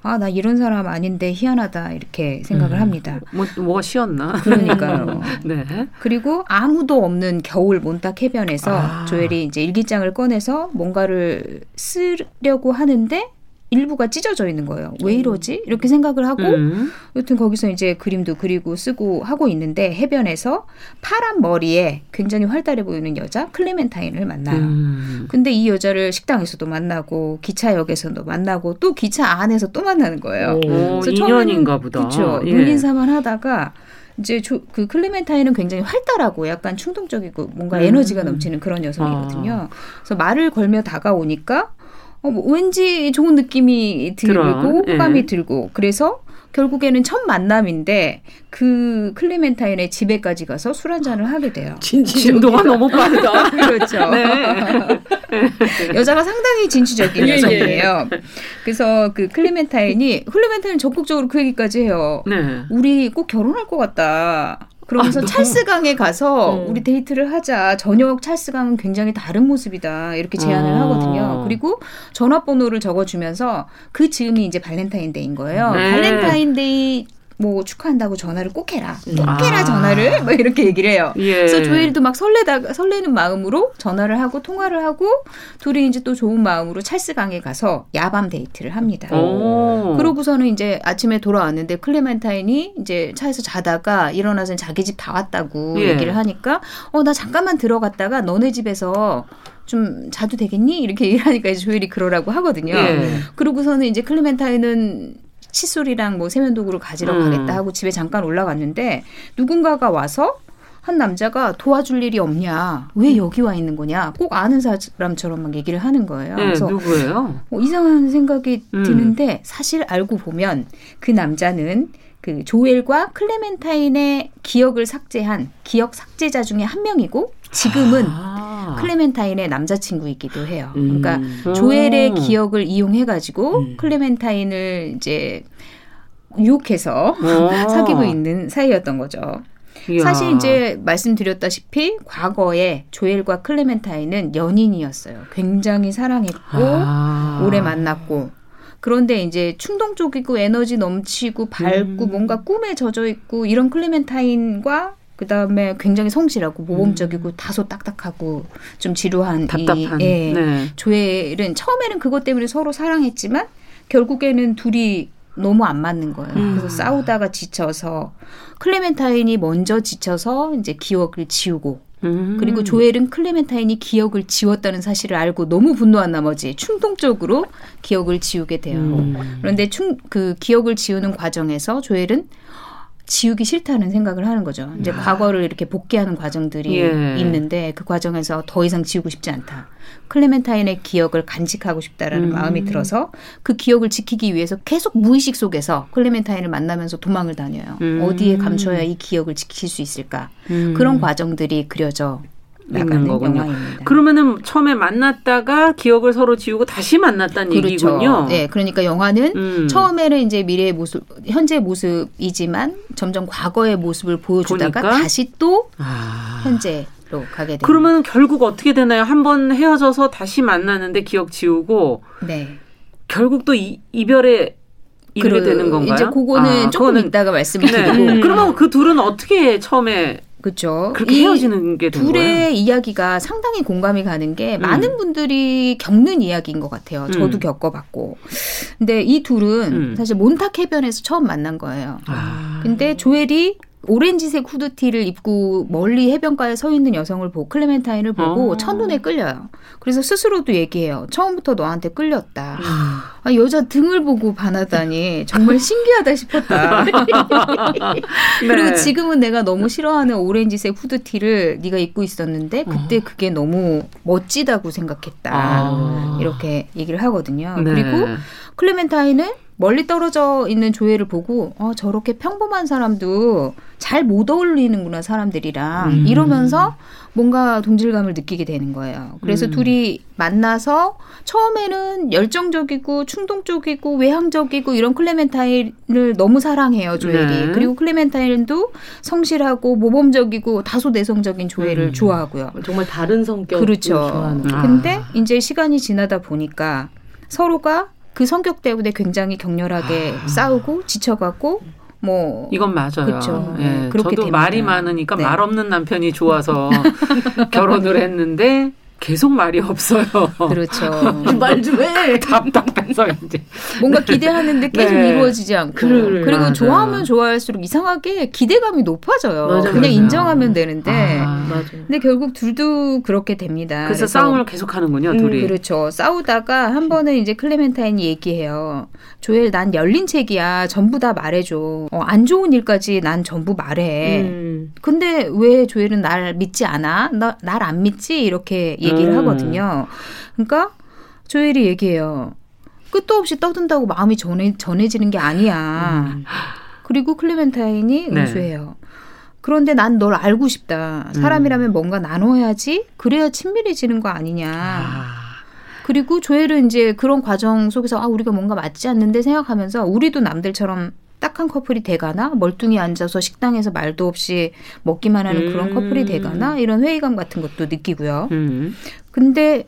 아, 나 이런 사람 아닌데 희한하다 이렇게 생각을 음. 합니다. 뭐 뭐가 쉬었나? 그러니까요. 네. 그리고 아무도 없는 겨울 몬탁 해변에서 아. 조엘이 이제 일기장을 꺼내서 뭔가를 쓰려고 하는데 일부가 찢어져 있는 거예요. 왜 이러지? 이렇게 생각을 하고 음. 여튼 거기서 이제 그림도 그리고 쓰고 하고 있는데 해변에서 파란 머리에 굉장히 활달해 보이는 여자 클레멘타인을 만나요. 음. 근데 이 여자를 식당에서도 만나고 기차역에서도 만나고 또 기차 안에서 또 만나는 거예요. 오, 그래서 인연인가 보다. 그렇죠. 예. 눈인사만 하다가 이제 조, 그 클레멘타인은 굉장히 활달하고 약간 충동적이고 뭔가 음. 에너지가 넘치는 그런 여성이거든요. 그래서 말을 걸며 다가오니까 어, 뭐 왠지 좋은 느낌이 들고 들어요. 예. 호감이 들고 그래서 결국에는 첫 만남인데 그 클레멘타인의 집에까지 가서 술 한 잔을 하게 돼요. 진도가 너무 빠르다. 그렇죠. 네. 여자가 상당히 진취적인 예, 여성이에요. 그래서 그 클레멘타인이 클레멘타인 적극적으로 그 얘기까지 해요. 네. 우리 꼭 결혼할 것 같다. 그러면서 아, 찰스강에 가서 어. 우리 데이트를 하자. 저녁 찰스강은 굉장히 다른 모습이다. 이렇게 제안을 어. 하거든요. 그리고 전화번호를 적어주면서 그 즈음이 이제 발렌타인데이인 거예요. 네. 발렌타인데이 뭐 축하한다고 전화를 꼭 해라. 꼭 아. 해라 전화를. 뭐 이렇게 얘기를 해요. 예. 그래서 조엘도 막 설레다 설레는 마음으로 전화를 하고 통화를 하고 둘이 이제 또 좋은 마음으로 찰스 강에 가서 야밤 데이트를 합니다. 오. 그러고서는 이제 아침에 돌아왔는데 클레멘타인이 이제 차에서 자다가 일어나서 자기 집 다 왔다고 예. 얘기를 하니까 어 나 잠깐만 들어갔다가 너네 집에서 좀 자도 되겠니? 이렇게 얘기를 하니까 이제 조엘이 그러라고 하거든요. 예. 그러고서는 이제 클레멘타인은 칫솔이랑 뭐 세면도구를 가지러 음. 가겠다 하고 집에 잠깐 올라갔는데 누군가가 와서 한 남자가 도와줄 일이 없냐? 왜 여기 와 있는 거냐? 꼭 아는 사람처럼 막 얘기를 하는 거예요. 네, 그래서 누구예요? 어, 이상한 생각이 음. 드는데 사실 알고 보면 그 남자는 그 조엘과 클레멘타인의 기억을 삭제한 기억 삭제자 중에 한 명이고 지금은 아. 클레멘타인의 남자친구이기도 해요. 음. 그러니까 조엘의 오. 기억을 이용해가지고 음. 클레멘타인을 이제 유혹해서 오. 사귀고 있는 사이였던 거죠. 이야. 사실 이제 말씀드렸다시피 과거에 조엘과 클레멘타인은 연인이었어요. 굉장히 사랑했고 아. 오래 만났고 그런데 이제 충동적이고 에너지 넘치고 밝고 음. 뭔가 꿈에 젖어 있고 이런 클레멘타인과 그 다음에 굉장히 성실하고 모범적이고 다소 딱딱하고 좀 지루한 음. 답답한. 이 예, 네. 조엘은 처음에는 그것 때문에 서로 사랑했지만 결국에는 둘이 너무 안 맞는 거예요. 음. 그래서 싸우다가 지쳐서 클레멘타인이 먼저 지쳐서 이제 기억을 지우고 음. 그리고 조엘은 클레멘타인이 기억을 지웠다는 사실을 알고 너무 분노한 나머지 충동적으로 기억을 지우게 돼요. 음. 그런데 충, 그 기억을 지우는 과정에서 조엘은 지우기 싫다는 생각을 하는 거죠. 이제 과거를 이렇게 복귀하는 과정들이 예. 있는데 그 과정에서 더 이상 지우고 싶지 않다. 클레멘타인의 기억을 간직하고 싶다라는 음. 마음이 들어서 그 기억을 지키기 위해서 계속 무의식 속에서 클레멘타인을 만나면서 도망을 다녀요. 음. 어디에 감춰야 이 기억을 지킬 수 있을까? 음. 그런 과정들이 그려져 나가는 거군요. 영화입니다. 그러면은 처음에 만났다가 기억을 서로 지우고 다시 만났다는 얘기군요. 네, 그러니까 영화는 음. 처음에는 이제 미래의 모습, 현재 모습이지만 점점 과거의 모습을 보여주다가 보니까? 다시 또 아. 현재 로 가게 됩니다. 그러면 결국 어떻게 되나요? 한번 헤어져서 다시 만나는데 기억 지우고 네, 결국 또 이, 이별의 이렇게 그러- 되는 건가요? 이제 그거는 아, 조금 그거는- 이따가 말씀을 네. 드리고 그러면 그 둘은 어떻게 처음에 그렇죠. 그렇게 헤어지는 게된 거예요? 둘의 이야기가 상당히 공감이 가는 게 음. 많은 분들이 겪는 이야기인 것 같아요. 저도 음. 겪어봤고. 근데 이 둘은 음. 사실 몬탁 해변에서 처음 만난 거예요. 아. 근데 조엘이 오렌지색 후드티를 입고 멀리 해변가에 서 있는 여성을 보고 클레멘타인을 보고 어. 첫눈에 끌려요. 그래서 스스로도 얘기해요. 처음부터 너한테 끌렸다. 음. 아, 여자 등을 보고 반하다니 정말 신기하다 싶었다. 그리고 네. 지금은 내가 너무 싫어하는 오렌지색 후드티를 네가 입고 있었는데 그때 그게 너무 멋지다고 생각했다. 아. 이렇게 얘기를 하거든요. 네. 그리고 클레멘타인은 멀리 떨어져 있는 조엘을 보고 어, 저렇게 평범한 사람도 잘 못 어울리는구나 사람들이랑 음. 이러면서 뭔가 동질감을 느끼게 되는 거예요. 그래서 음. 둘이 만나서 처음에는 열정적이고 충동적이고 외향적이고 이런 클레멘타인을 너무 사랑해요 조엘이. 네. 그리고 클레멘타인도 성실하고 모범적이고 다소 내성적인 조엘을 음. 좋아하고요. 정말 다른 성격을 그렇죠. 좋아하는. 아. 근데 이제 시간이 지나다 보니까 서로가 그 성격 때문에 굉장히 격렬하게 아. 싸우고 지쳐가고 뭐 이건 맞아요. 그쵸. 예, 네, 그렇게 저도 됩니다. 말이 많으니까 네. 말 없는 남편이 좋아서 결혼을 했는데 계속 말이 없어요. 그렇죠. 말 좀 해. 답답해서 이제. 뭔가 기대하는데 계속 네. 이루어지지 않고 그래. 그리고 맞아요. 좋아하면 좋아할수록 이상하게 기대감이 높아져요. 맞아, 그냥 맞아. 인정하면 되는데 아. 맞아. 근데 결국 둘도 그렇게 됩니다. 그래서 싸움을 계속 하는군요, 음, 둘이. 그렇죠. 싸우다가 한 번은 이제 클레멘타인이 얘기해요. 조엘, 난 열린 책이야. 전부 다 말해줘. 어, 안 좋은 일까지 난 전부 말해. 음. 근데 왜 조엘은 날 믿지 않아? 나, 날 안 믿지? 이렇게 얘기 를 음. 하거든요. 그러니까 조엘이 얘기해요. 끝도 없이 떠든다고 마음이 전해, 전해지는 게 아니야. 음. 그리고 클레멘타인이 네. 응수해요. 그런데 난 널 알고 싶다. 사람이라면 뭔가 나눠야지. 그래야 친밀해지는 거 아니냐. 아. 그리고 조엘은 이제 그런 과정 속에서 아 우리가 뭔가 맞지 않는데 생각하면서 우리도 남들처럼 딱 한 커플이 돼가나 멀뚱히 앉아서 식당에서 말도 없이 먹기만 하는 그런 음. 커플이 돼가나 이런 회의감 같은 것도 느끼고요. 음. 근데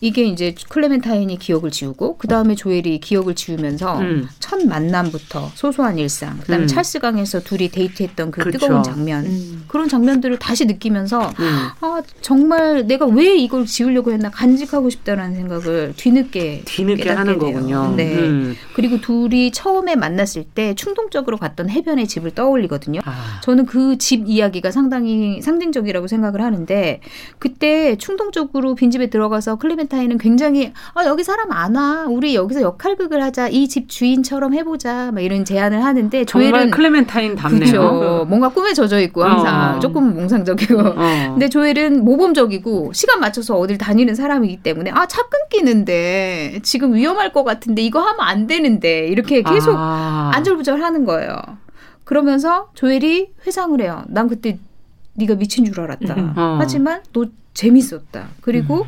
이게 이제 클레멘타인이 기억을 지우고 그 다음에 조엘이 기억을 지우면서 음. 첫 만남부터 소소한 일상, 그다음에 음. 찰스 강에서 둘이 데이트했던 그 그렇죠. 뜨거운 장면 음. 그런 장면들을 다시 느끼면서 음. 아 정말 내가 왜 이걸 지우려고 했나 간직하고 싶다라는 생각을 뒤늦게 뒤늦게 하는 돼요. 거군요. 네. 음. 그리고 둘이 처음에 만났을 때 충동적으로 갔던 해변의 집을 떠올리거든요. 아. 저는 그 집 이야기가 상당히 상징적이라고 생각을 하는데 그때 충동적으로 빈집에 들어가서 클레멘 타인은 굉장히 아 여기 사람 안 와. 우리 여기서 역할극을 하자. 이 집 주인처럼 해 보자. 막 이런 제안을 하는데 조엘은 클레멘타인 답네요. 뭔가 꿈에 젖어 있고 항상 어. 조금 몽상적이고 어. 근데 조엘은 모범적이고 시간 맞춰서 어딜 다니는 사람이기 때문에 아 차 끊기는데 지금 위험할 것 같은데 이거 하면 안 되는데 이렇게 계속 아. 안절부절하는 거예요. 그러면서 조엘이 회상을 해요. 난 그때 네가 미친 줄 알았다. 음. 어. 하지만 너 재밌었다. 그리고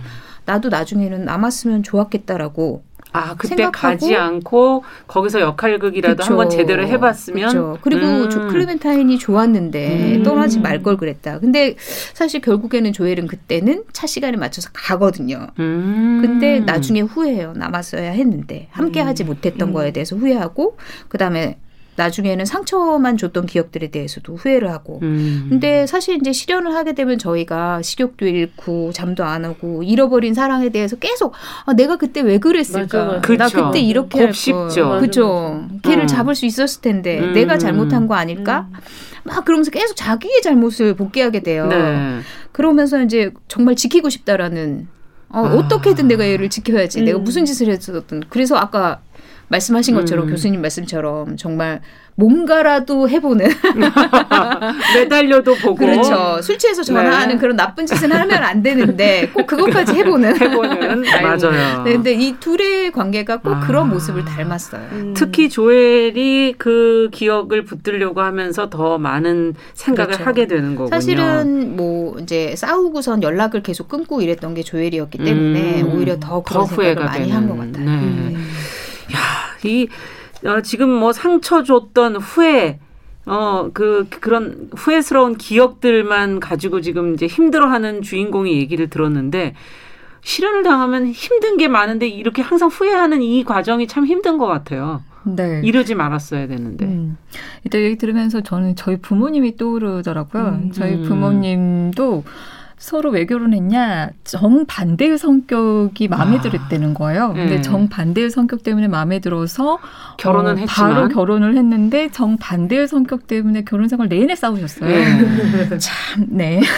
나도 나중에는 남았으면 좋았겠다라고 아 그때 생각하고 가지 않고 거기서 역할극이라도 그쵸. 한번 제대로 해봤으면 그쵸. 그리고 음. 조 클레멘타인이 좋았는데 음. 떠나지 말 걸 그랬다. 근데 사실 결국에는 조엘은 그때는 차 시간에 맞춰서 가거든요. 음. 근데 나중에 후회해요. 남았어야 했는데 함께 하지 음. 못했던 거에 대해서 후회하고 그다음에 나중에는 상처만 줬던 기억들에 대해서도 후회를 하고 음. 근데 사실 이제 실현을 하게 되면 저희가 식욕도 잃고 잠도 안 오고 잃어버린 사랑에 대해서 계속 아, 내가 그때 왜 그랬을까? 맞아, 맞아. 나 그때 이렇게 할 곱씹죠. 걸. 그죠. 걔를 어. 잡을 수 있었을 텐데 음. 내가 잘못한 거 아닐까? 막 그러면서 계속 자기의 잘못을 복귀하게 돼요. 네. 그러면서 이제 정말 지키고 싶다라는 어, 아. 어떻게든 내가 얘를 지켜야지. 음. 내가 무슨 짓을 했었든. 그래서 아까 말씀하신 것처럼 음. 교수님 말씀처럼 정말 뭔가라도 해보는 매달려도 보고 그렇죠. 술 취해서 전화하는 네. 그런 나쁜 짓은 하면 안 되는데 꼭 그것까지 해보는. 해보는. 맞아요. 네, 근데 이 둘의 관계가 꼭 아. 그런 모습을 닮았어요. 음. 특히 조엘이 그 기억을 붙들려고 하면서 더 많은 생각을 그렇죠. 하게 되는 거군요. 사실은 뭐 이제 싸우고선 연락을 계속 끊고 이랬던 게 조엘이었기 때문에 음. 오히려 더 그런 더 생각을 많이. 한 것 같아요. 네. 음. 이 어, 지금 뭐 상처 줬던 후회 어, 그, 그런 후회스러운 기억들만 가지고 지금 이제 힘들어하는 주인공의 얘기를 들었는데, 실현을 당하면 힘든 게 많은데, 이렇게 항상 후회하는 이 과정이 참 힘든 것 같아요. 네. 이러지 말았어야 되는데. 음. 이때 얘기 들으면서 저는 저희 부모님이 떠오르더라고요. 음. 저희 음. 부모님도 서로 왜 결혼했냐 정반대의 성격이 마음에 아. 들었다는 거예요. 네. 근데 정반대의 성격 때문에 마음에 들어서 결혼은 어, 했지만. 바로 결혼을 했는데 정반대의 성격 때문에 결혼 생활 내내 싸우셨어요. 네. 참, 네.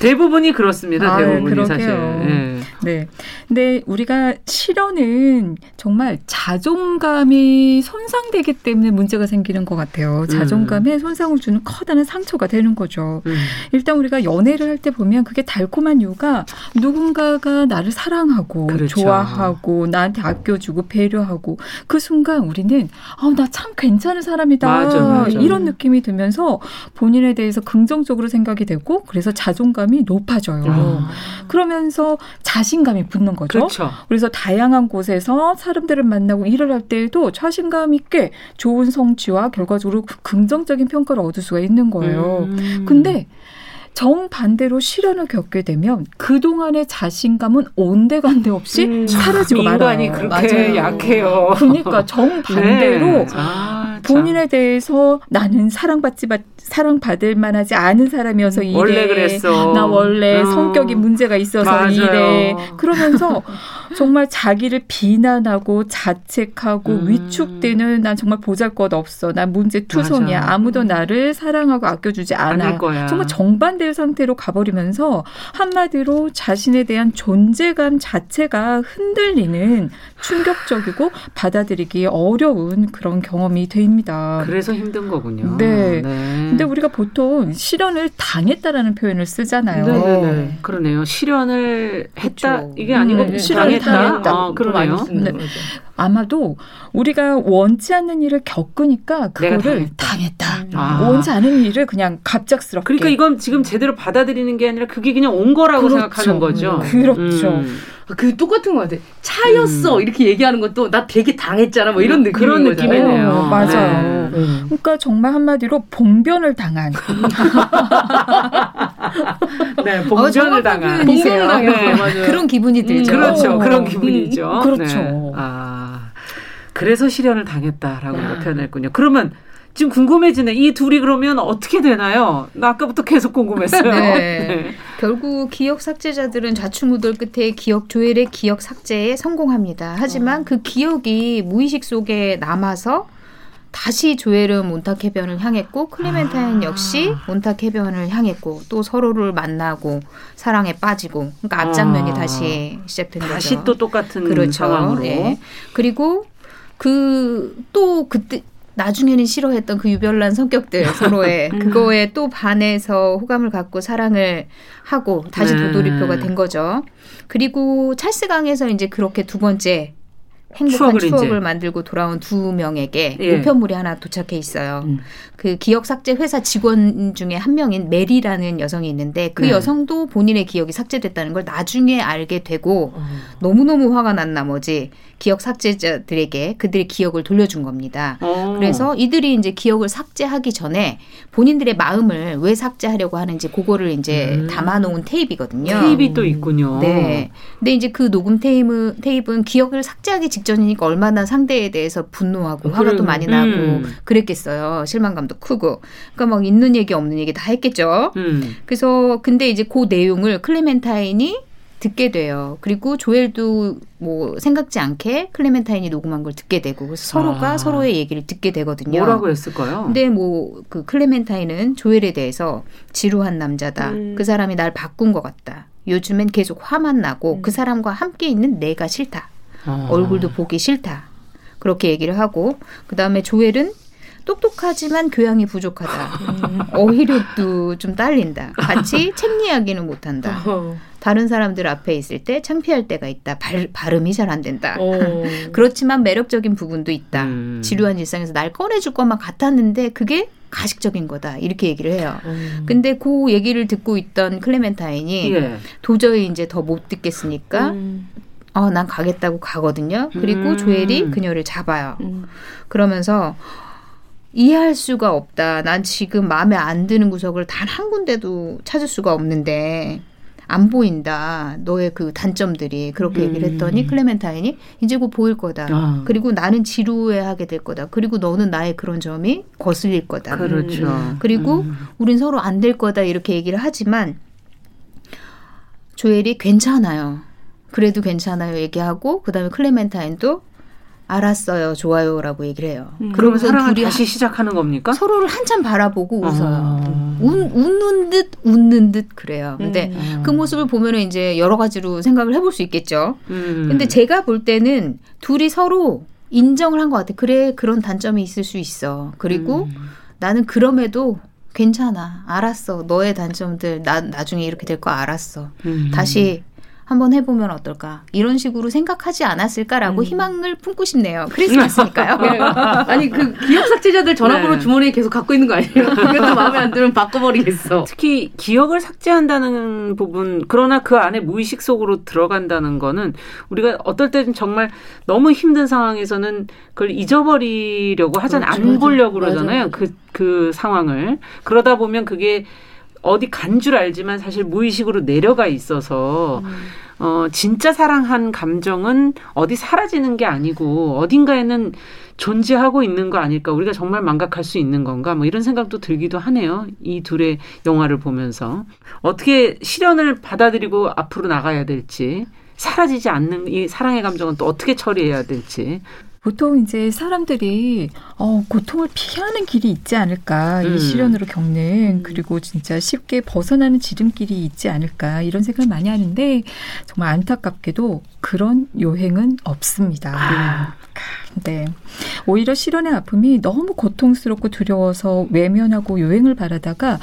대부분이 그렇습니다. 아유, 대부분이 그러게요. 사실. 예. 네. 근데 우리가 실현은 정말 자존감이 손상되기 때문에 문제가 생기는 것 같아요. 자존감에 손상을 주는 커다란 상처가 되는 거죠. 음. 일단 우리가 연애를 할 때 보면 그게 달콤한 이유가 누군가가 나를 사랑하고 그렇죠. 좋아하고 나한테 아껴주고 배려하고 그 순간 우리는 아, 나 참 괜찮은 사람이다. 맞아, 맞아. 이런 느낌이 들면서 본인에 대해서 긍정적으로 생각이 되고 그래서 자존감이 높아져요. 아. 그러면서 자신 감이 붙는 거죠. 그렇죠. 그래서 다양한 곳에서 사람들을 만나고 일을 할 때에도 자신감 있게 좋은 성취와 결과적으로 긍정적인 평가를 얻을 수가 있는 거예요. 음. 근데 정반대로 시련을 겪게 되면 그동안의 자신감은 온데간데 없이 음, 사라지고 인간이 말아요. 그렇게 맞아요. 약해요. 그러니까 정반대로 네. 아, 참. 본인에 대해서 나는 사랑받지 마- 사랑받을 만하지 않은 사람이어서 이래. 원래 그랬어. 나 원래 어. 성격이 문제가 있어서 맞아요. 이래. 그러면서 정말 자기를 비난하고 자책하고 음. 위축되는 난 정말 보잘것 없어. 난 문제 투성이야. 맞아. 아무도 나를 사랑하고 아껴주지 않아. 정말 정반대의 상태로 가버리면서 한마디로 자신에 대한 존재감 자체가 흔들리는 충격적이고 받아들이기 어려운 그런 경험이 됩니다. 그래서 힘든 거군요. 네. 근데 우리가 보통 실현을 당했다라는 표현을 쓰잖아요. 네네네. 그러네요. 실현을 했다 그쵸. 이게 아니고 음, 실현했다. 실현했다. 아, 그러네요. 네. 아마도 우리가 원치 않는 일을 겪으니까 그거를 당했다. 당했다. 아. 원치 않은 일을 그냥 갑작스럽게. 그러니까 이건 지금 제대로 받아들이는 게 아니라 그게 그냥 온 거라고 그렇죠. 생각하는 거죠. 그렇죠. 음. 그 똑같은 것 같아. 차였어 음. 이렇게 얘기하는 것도 나 되게 당했잖아 뭐 이런 음, 느낌인 그런. 느낌이네요. 어, 맞아요. 네. 음. 그러니까 정말 한마디로 봉변을 당한 네, 어, 봉변을 정확한 당한. 봉변을 당했어요. 네. 맞아요. 그런 기분이 들죠. 그렇죠. 어. 그런 기분이죠. 음, 그렇죠. 네. 아, 그래서 실현을 당했다라고 야. 표현했군요. 그러면 지금 궁금해지네. 이 둘이 그러면 어떻게 되나요? 나 아까부터 계속 궁금했어요. 네. 결국 기억 삭제자들은 좌충우돌 끝에 기억 조엘의 기억 삭제에 성공합니다. 하지만 그 기억이 무의식 속에 남아서 다시 조엘은 몬타케변을 향했고 클레멘타인 아. 역시 몬타케변을 향했고 또 서로를 만나고 사랑에 빠지고 그러니까 앞장면이 아. 다시 시작된 거죠. 다시 또 똑같은 그렇죠. 상황으로. 예. 그리고 그 또 그때 나중에는 싫어했던 그 유별난 성격들 서로의 음. 그거에 또 반해서 호감을 갖고 사랑을 하고 다시 네. 도돌이표가 된 거죠. 그리고 찰스 강에서 이제 그렇게 두 번째 행복한 추억을 추억을. 만들고 돌아온 두 명에게 예. 우편물이 하나 도착해 있어요. 음. 그 기억 삭제 회사 직원 중에 한 명인 메리라는 여성이 있는데 그 네. 여성도 본인의 기억이 삭제됐다는 걸 나중에 알게 되고 어. 너무너무 화가 난 나머지 기억 삭제자들에게 그들의 기억을 돌려준 겁니다. 어. 그래서 이들이 이제 기억을 삭제하기 전에 본인들의 마음을 왜 삭제하려고 하는지 그거를 이제 음. 담아놓은 테이프거든요. 테이프 또 있군요. 네. 근데 이제 그 녹음 테이프, 테이프는 기억을 삭제하기 직전이니까 얼마나 상대에 대해서 분노하고 화가 또 그럼, 많이 나고 음. 그랬겠어요. 실망감도 크고. 그러니까 막 있는 얘기 없는 얘기 다 했겠죠. 음. 그래서 근데 이제 그 내용을 클레멘타인이 듣게 돼요. 그리고 조엘도 뭐 생각지 않게 클레멘타인이 녹음한 걸 듣게 되고 그래서 서로가 아. 서로의 얘기를 듣게 되거든요. 뭐라고 했을까요? 근데 뭐 그 클레멘타인은 조엘에 대해서 지루한 남자다. 음. 그 사람이 날 바꾼 것 같다. 요즘엔 계속 화만 나고 그 사람과 함께 있는 내가 싫다. 어. 얼굴도 보기 싫다. 그렇게 얘기를 하고 그 다음에 조엘은 똑똑하지만 교양이 부족하다. 어휘력도 좀 딸린다. 같이 책 이야기는 못한다. 어. 다른 사람들 앞에 있을 때 창피할 때가 있다. 발, 발음이 잘 안 된다. 어. 그렇지만 매력적인 부분도 있다. 음. 지루한 일상에서 날 꺼내줄 것만 같았는데 그게 가식적인 거다. 이렇게 얘기를 해요. 음. 근데 그 얘기를 듣고 있던 클레멘타인이 예. 도저히 이제 더 못 듣겠으니까 음. 어, 난 가겠다고 가거든요. 그리고 음. 조엘이 그녀를 잡아요. 음. 그러면서 이해할 수가 없다. 난 지금 마음에 안 드는 구석을 단 한 군데도 찾을 수가 없는데 안 보인다. 너의 그 단점들이 그렇게 얘기를 했더니 클레멘타인이 이제 곧 보일 거다. 아. 그리고 나는 지루해하게 될 거다. 그리고 너는 나의 그런 점이 거슬릴 거다. 그렇죠. 그리고 음. 우린 서로 안 될 거다 이렇게 얘기를 하지만 조엘이 괜찮아요. 그래도 괜찮아요 얘기하고 그다음에 클레멘타인도 알았어요 좋아요라고 얘기를 해요. 그러면 그러면서 사랑을 둘이 다시 시작하는 겁니까? 서로를 한참 바라보고 웃어요. 아. 웃, 웃는 듯 웃는 듯 그래요. 근데 음. 그 모습을 보면은 이제 여러 가지로 생각을 해볼 수 있겠죠. 음. 근데 제가 볼 때는 둘이 서로 인정을 한 것 같아. 그래 그런 단점이 있을 수 있어. 그리고 음. 나는 그럼에도 괜찮아. 알았어. 너의 단점들 나 나중에 이렇게 될 거 알았어. 음. 다시 한번 해보면 어떨까? 이런 식으로 생각하지 않았을까라고 희망을 품고 싶네요. 크리스마스니까요. 예. 아니 그 기억 삭제자들 전화번호 네. 주머니에 계속 갖고 있는 거 아니에요? 그것도 마음에 안 들면 바꿔버리겠어. 특히 기억을 삭제한다는 부분, 그러나 그 안에 무의식 속으로 들어간다는 거는 우리가 어떨 때는 정말 너무 힘든 상황에서는 그걸 잊어버리려고 하잖아요. 그렇죠. 안 보려고 맞아. 그러잖아요. 그, 그 상황을. 그러다 보면 그게 어디 간 줄 알지만 사실 무의식으로 내려가 있어서 어 진짜 사랑한 감정은 어디 사라지는 게 아니고 어딘가에는 존재하고 있는 거 아닐까. 우리가 정말 망각할 수 있는 건가? 뭐 이런 생각도 들기도 하네요. 이 둘의 영화를 보면서. 어떻게 시련을 받아들이고 앞으로 나가야 될지 사라지지 않는 이 사랑의 감정은 또 어떻게 처리해야 될지 보통 이제 사람들이 어, 고통을 피하는 길이 있지 않을까 음. 이 시련으로 겪는 그리고 진짜 쉽게 벗어나는 지름길이 있지 않을까 이런 생각을 많이 하는데 정말 안타깝게도 그런 요행은 없습니다. 아. 네. 오히려 시련의 아픔이 너무 고통스럽고 두려워서 외면하고 요행을 바라다가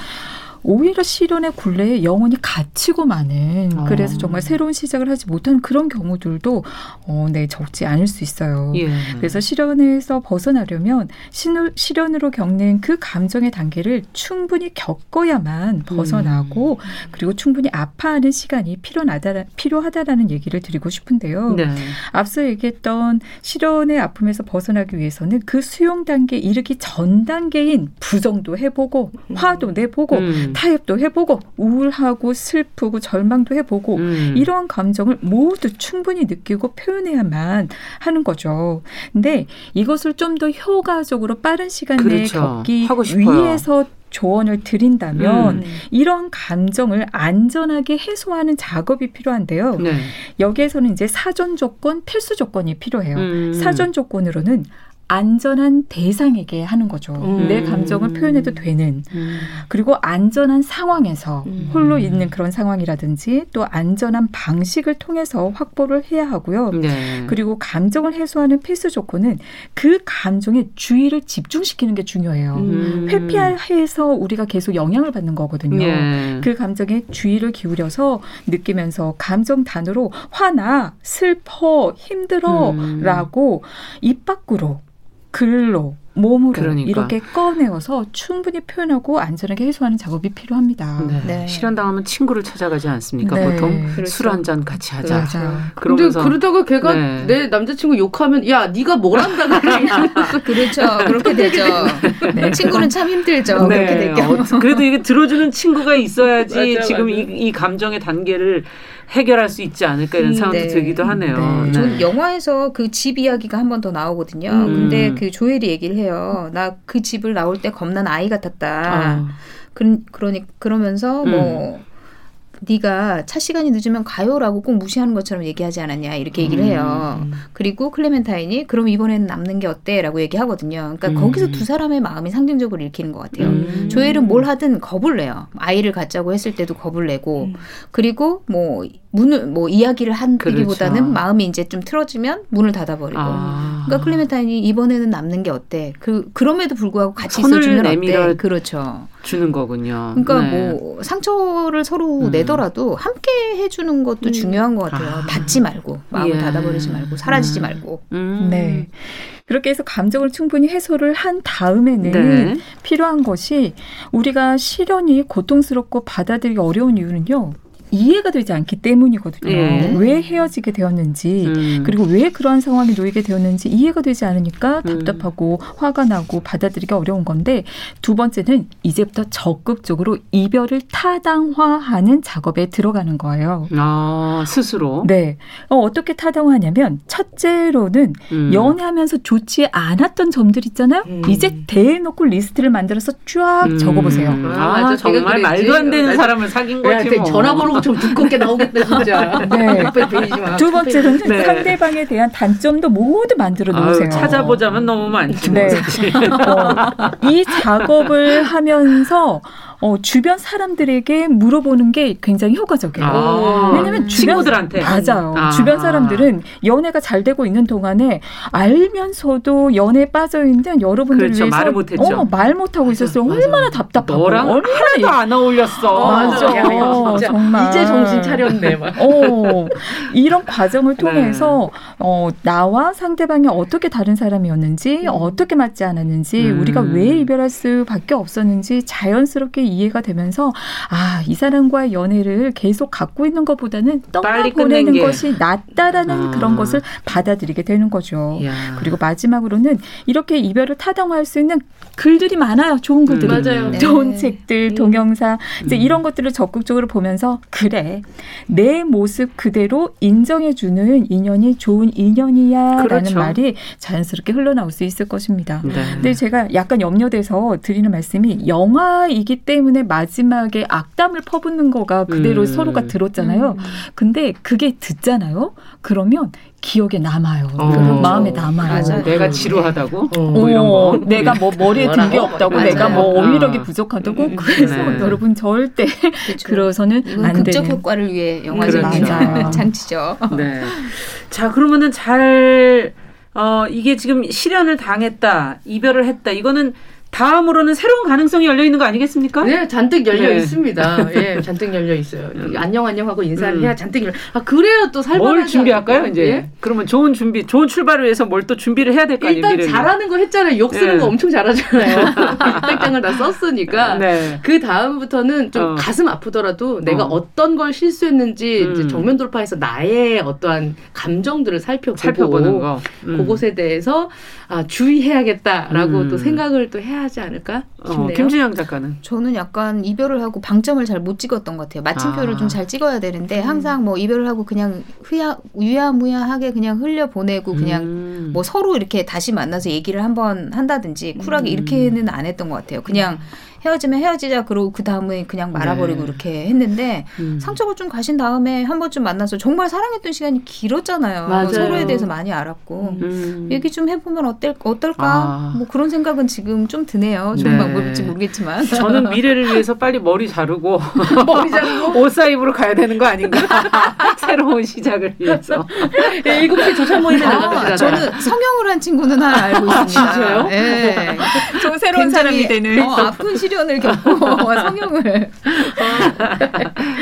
오히려 시련의 굴레에 영혼이 갇히고 마는 어. 그래서 정말 새로운 시작을 하지 못하는 그런 경우들도 어, 네 적지 않을 수 있어요. 예. 그래서 시련에서 벗어나려면 신을- 시련으로 겪는 그 감정의 단계를 충분히 겪어야만 벗어나고 그리고 충분히 아파하는 시간이 필요하다, 필요하다라는 얘기를 드리고 싶은데요. 네. 앞서 얘기했던 시련의 아픔에서 벗어나기 위해서는 그 수용 단계에 이르기 전 단계인 부정도 해보고 화도 내보고 음. 타협도 해보고 우울하고 슬프고 절망도 해보고 음. 이러한 감정을 모두 충분히 느끼고 표현해야만 하는 거죠. 근데 이것을 좀 더 효과적으로 빠른 시간 내에 그렇죠. 겪기. 위해서 조언을 드린다면 음. 이런 감정을 안전하게 해소하는 작업이 필요한데요. 네. 여기에서는 이제 사전 조건, 필수 조건이 필요해요. 음. 사전 조건으로는 안전한 대상에게 하는 거죠. 음. 내 감정을 표현해도 되는 음. 그리고 안전한 상황에서 음. 홀로 있는 그런 상황이라든지 또 안전한 방식을 통해서 확보를 해야 하고요. 네. 그리고 감정을 해소하는 필수 조건은 그 감정에 주의를 집중시키는 게 중요해요. 음. 회피해서 우리가 계속 영향을 받는 거거든요. 예. 그 감정에 주의를 기울여서 느끼면서 감정 단어로 화나, 슬퍼, 힘들어 음. 라고 입 밖으로 글로 몸으로 그러니까. 이렇게 꺼내어서 충분히 표현하고 안전하게 해소하는 작업이 필요합니다. 네. 네. 실현 당하면 친구를 찾아가지 않습니까? 네. 보통 그렇죠. 술한 잔 같이 하자. 맞아. 근데 그러면서 그러다가 걔가 네. 내 남자친구 욕하면 야 네가 뭘 한다 그래 그렇죠. 그렇게 되죠. 네. 친구는 참 힘들죠. 네. 그렇게 될 경우. 어, 그래도 이게 들어주는 친구가 있어야지 맞아, 지금 맞아. 이, 이 감정의 단계를 해결할 수 있지 않을까 이런 음, 생각도 네. 들기도 하네요. 네. 네. 전 영화에서 그 집 이야기가 한 번 더 나오거든요. 음. 근데 그 조엘이 얘기를 해요. 나 그 집을 나올 때 겁난 아이 같았다. 아, 그, 그러니 그러면서 음. 뭐 네가 차 시간이 늦으면 가요라고 꼭 무시하는 것처럼 얘기하지 않았냐 이렇게 얘기를 해요. 음. 그리고 클레멘타인이 그럼 이번에는 남는 게 어때라고 얘기하거든요. 그러니까 음. 거기서 두 사람의 마음이 상징적으로 읽히는 것 같아요. 음. 조엘은 뭘 하든 겁을 내요. 아이를 갖자고 했을 때도 겁을 내고 음. 그리고 뭐 문을 뭐 이야기를 한기보다는 그렇죠. 마음이 이제 좀 틀어지면 문을 닫아버리고. 아. 그러니까 클레멘타인이 이번에는 남는 게 어때? 그 그럼에도 불구하고 같이 있어주면 어때? 그렇죠. 주는 거군요. 그러니까 네. 뭐 상처를 서로 음. 내더라도 함께 해주는 것도 중요한 것 같아요. 아. 닫지 말고 마음을 예. 닫아버리지 말고 사라지지 음. 말고. 음. 네. 그렇게 해서 감정을 충분히 해소를 한 다음에는 네. 필요한 것이 우리가 시련이 고통스럽고 받아들이기 어려운 이유는요. 이해가 되지 않기 때문이거든요. 예. 왜 헤어지게 되었는지 음. 그리고 왜 그러한 상황에 놓이게 되었는지 이해가 되지 않으니까 음. 답답하고 화가 나고 받아들이기 어려운 건데 두 번째는 이제부터 적극적으로 이별을 타당화하는 작업에 들어가는 거예요. 아, 스스로. 네. 어, 어떻게 타당화하냐면 첫째로는 음. 연애하면서 좋지 않았던 점들 있잖아요. 음. 이제 대놓고 리스트를 만들어서 쫙 음. 적어보세요. 아, 아, 맞아. 정말 그랬지. 말도 안 되는 나- 사람을 사귄 야, 거지 뭐. 전화번호가 좀 두껍게 나오겠다 진짜. 네. 마. 두 번째로는 네. 상대방에 대한 단점도 모두 만들어 아유, 놓으세요. 찾아보자면 너무 많지. 뭐, 네. 어, 이 작업을 하면서 어, 주변 사람들에게 물어보는 게 굉장히 효과적이에요. 아, 왜냐면 주변 친구들한테. 맞아요. 아. 주변 사람들은 연애가 잘 되고 있는 동안에 알면서도 연애에 빠져 있는 여러분들을 그렇죠. 위해서 말을 못했죠. 어, 말 못하고 있었어요. 맞아. 얼마나 답답하고 너랑 얼마나 하나도 안 어울렸어. 맞아. 야, 야, 진짜 정말. 이제 정신 차렸네. 막. 어, 이런 과정을 네. 통해서 어, 나와 상대방이 어떻게 다른 사람이었는지 어떻게 맞지 않았는지 음. 우리가 왜 이별할 수밖에 없었는지 자연스럽게 이해가 되면서 아 이 사람과의 연애를 계속 갖고 있는 것보다는 빨리 떠나보내는. 것이 낫다라는 아. 그런 것을 받아들이게 되는 거죠. 야. 그리고 마지막으로는 이렇게 이별을 타당화할 수 있는 글들이 많아요. 좋은 글들이. 음. 맞아요. 네. 좋은 책들, 동영상 이제 음. 이런 것들을 적극적으로 보면서 그래 내 모습 그대로 인정해 주는 인연이 좋은 인연이야라는 그렇죠. 말이 자연스럽게 흘러나올 수 있을 것입니다. 네. 근데 제가 약간 염려돼서 드리는 말씀이 영화이기 때문에 마지막에 악담을 퍼붓는 거가 그대로 음. 서로가 들었잖아요. 근데 그게 듣잖아요. 그러면 기억에 남아요. 어. 마음에 남아요. 맞아요. 내가 지루하다고? 어. 뭐 이런 어, 거. 내가 뭐 머리에 든 게? 없다고 맞아요. 내가 뭐 아. 어휘력이 부족하다고 음. 그래서 네. 여러분 절대 그렇죠. 그러서는 이건 안 극적 되는 효과를 위해 영화적인 맞아요. 장치죠. 네. 자, 그러면은 잘, 어, 이게 지금 실현을 당했다, 이별을 했다. 이거는 다음으로는 새로운 가능성이 열려 있는 거 아니겠습니까? 네, 잔뜩 열려 네. 있습니다. 예, 잔뜩 열려 있어요. 음. 안녕 안녕 하고 인사를 음. 해야 잔뜩 열려. 아 그래야 또 살만하지 뭘 준비할까요, 않을까요? 이제? 예? 그러면 좋은 준비, 좋은 출발을 위해서 뭘 또 준비를 해야 될거 아니에요, 일단 미래를. 잘하는 거 했잖아요. 욕 쓰는 예. 거 엄청 잘하잖아요. 일당장을 다 썼으니까. 네. 그 다음부터는 좀 어. 가슴 아프더라도 내가 어. 어. 떤걸 실수했는지 음. 정면 돌파해서 나의 어떠한 감정들을 살펴보고 살펴보는 거. 음. 그것에 대해서 아, 주의해야겠다라고 음. 또 생각을 또 해야 하지 않을까 싶네요. 어, 김준영 작가는. 저는 약간 이별을 하고 방점을 잘 못 찍었던 것 같아요. 마침표를 아. 좀잘 찍어야 되는데 항상 뭐 이별을 하고 그냥 흐야 유야무야하게 그냥 흘려 보내고 그냥 음. 뭐 서로 이렇게 다시 만나서 얘기를 한번 한다든지 쿨하게 음. 이렇게는 안 했던 것 같아요. 그냥 헤어지면 헤어지자 그러고 그 다음에 그냥 말아버리고 네. 이렇게 했는데 음. 상처가 좀 가신 다음에 한 번쯤 만나서 정말 사랑했던 시간이 길었잖아요. 맞아요. 서로에 대해서 많이 알았고 음. 얘기 좀 해보면 어떨 어떨까? 아. 뭐 그런 생각은 지금 좀 드네요. 좋은 네. 방법일지 모르겠지만. 저는 미래를 위해서 빨리 머리 자르고 머리 자르고 옷사 입으로 가야 되는 거 아닌가? 새로운 시작을 위해서. 예, 일곱 시 조찬 모임에 아, 되잖아요. 저는 성형을 한 친구는 하나 알고 있습니다. 진짜요? 네. 좀 새로운 사람이 되는 어, 아픈 시련을 겪고 성형을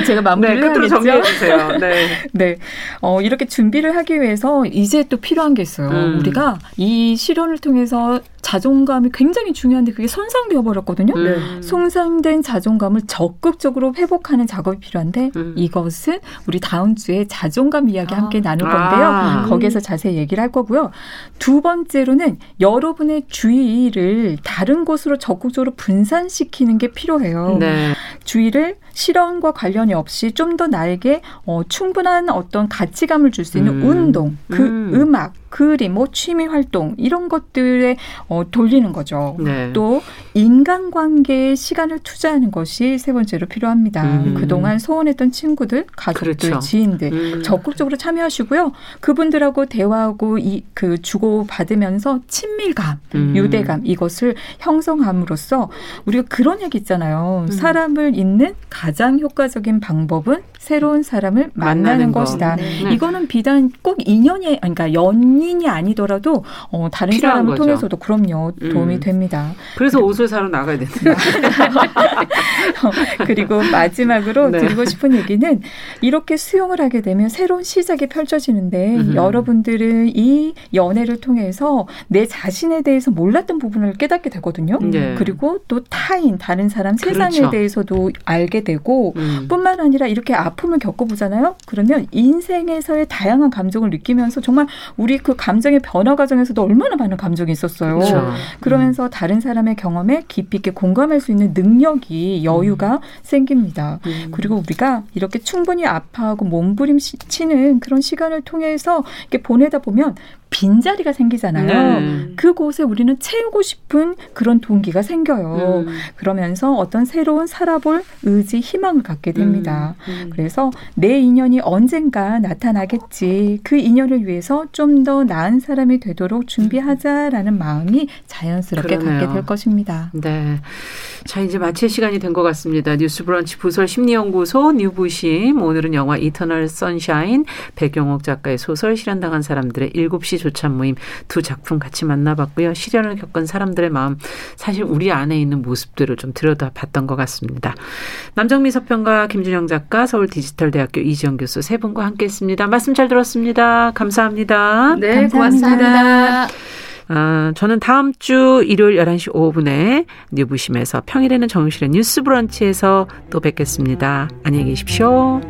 제가 네, 마무리를 끝으로 해야겠죠. 정리해 주세요. 네. 네. 어, 이렇게 준비를 하기 위해서 이제 또 필요한 게 있어요. 음. 우리가 이 실현을 통해서 자존감이 굉장히 중요한데 그게 손상되어 버렸거든요. 음. 손상된 자존감을 적극적으로 회복하는 작업이 필요한데 음. 이것은 우리 다음 주에 자존감 이야기 아. 함께 나눌 건데요. 아. 거기에서 자세히 얘기를 할 거고요. 두 번째로는 여러분의 주의를 다른 곳으로 적극적으로 분산시 키는 게 필요해요. 네. 주의를 실험과 관련이 없이 좀 더 나에게 어, 충분한 어떤 가치감을 줄 수 있는 음. 운동, 그 음. 음. 악 그림, 뭐 취미 활동 이런 것들에 어, 돌리는 거죠. 네. 또 인간관계에 시간을 투자하는 것이 세 번째로 필요합니다. 음. 그동안 소원했던 친구들, 가족들, 그렇죠. 지인들 음. 적극적으로 참여하시고요. 그분들하고 대화하고 이 그 주고 받으면서 친밀감, 음. 유대감 이것을 형성함으로써 우리가 그런 얘기 있잖아요. 음. 사람을 잇는 가장 효과적인 방법은 새로운 사람을 만나는, 만나는 거. 것이다. 네. 네. 이거는 비단 꼭 인연이 그러니까 연인이 아니더라도 어, 다른 사람을 거죠. 통해서도 그럼요 도움이 음. 됩니다. 그래서 옷을 사러 나가야 된다. 그리고 마지막으로 네. 드리고 싶은 얘기는 이렇게 수용을 하게 되면 새로운 시작이 펼쳐지는데 음흠. 여러분들은 이 연애를 통해서 내 자신에 대해서 몰랐던 부분을 깨닫게 되거든요. 네. 그리고 또 타인, 다른 사람, 세상에 그렇죠. 대해서도 알게 되고 음. 뿐만 아니라 이렇게 아픔을 겪어보잖아요. 그러면 인생에서의 다양한 감정을 느끼면서 정말 우리 그 감정의 변화 과정에서도 얼마나 많은 감정이 있었어요. 그렇죠. 그러면서 다른 사람의 경험에 깊이 있게 공감할 수 있는 능력이 여유가 생깁니다. 음. 그리고 우리가 이렇게 충분히 아파하고 몸부림치는 그런 시간을 통해서 이렇게 보내다 보면 빈자리가 생기잖아요. 네. 그곳에 우리는 채우고 싶은 그런 동기가 생겨요. 음. 그러면서 어떤 새로운 살아볼 의지, 희망을 갖게 됩니다. 음. 그래서 내 인연이 언젠가 나타나겠지. 그 인연을 위해서 좀 더 나은 사람이 되도록 준비하자라는 마음이 자연스럽게 그러네요. 갖게 될 것입니다. 네. 자, 이제 마칠 시간이 된 것 같습니다. 뉴스 브런치 부설 심리연구소 뉴부심. 오늘은 영화 이터널 선샤인 백용옥 작가의 소설 실현당한 사람들의 7시 조찬 모임 두 작품 같이 만나봤고요. 시련을 겪은 사람들의 마음 사실 우리 안에 있는 모습들을 좀 들여다봤던 것 같습니다. 남정미 서평가 김준영 작가 서울 디지털대학교 이지영 교수 세 분과 함께했습니다. 말씀 잘 들었습니다. 감사합니다. 네, 감사합니다. 고맙습니다. 아, 저는 다음 주 일요일 11시 5분에 뉴부심에서 평일에는 정실의 뉴스 브런치에서 또 뵙겠습니다. 안녕히 계십시오.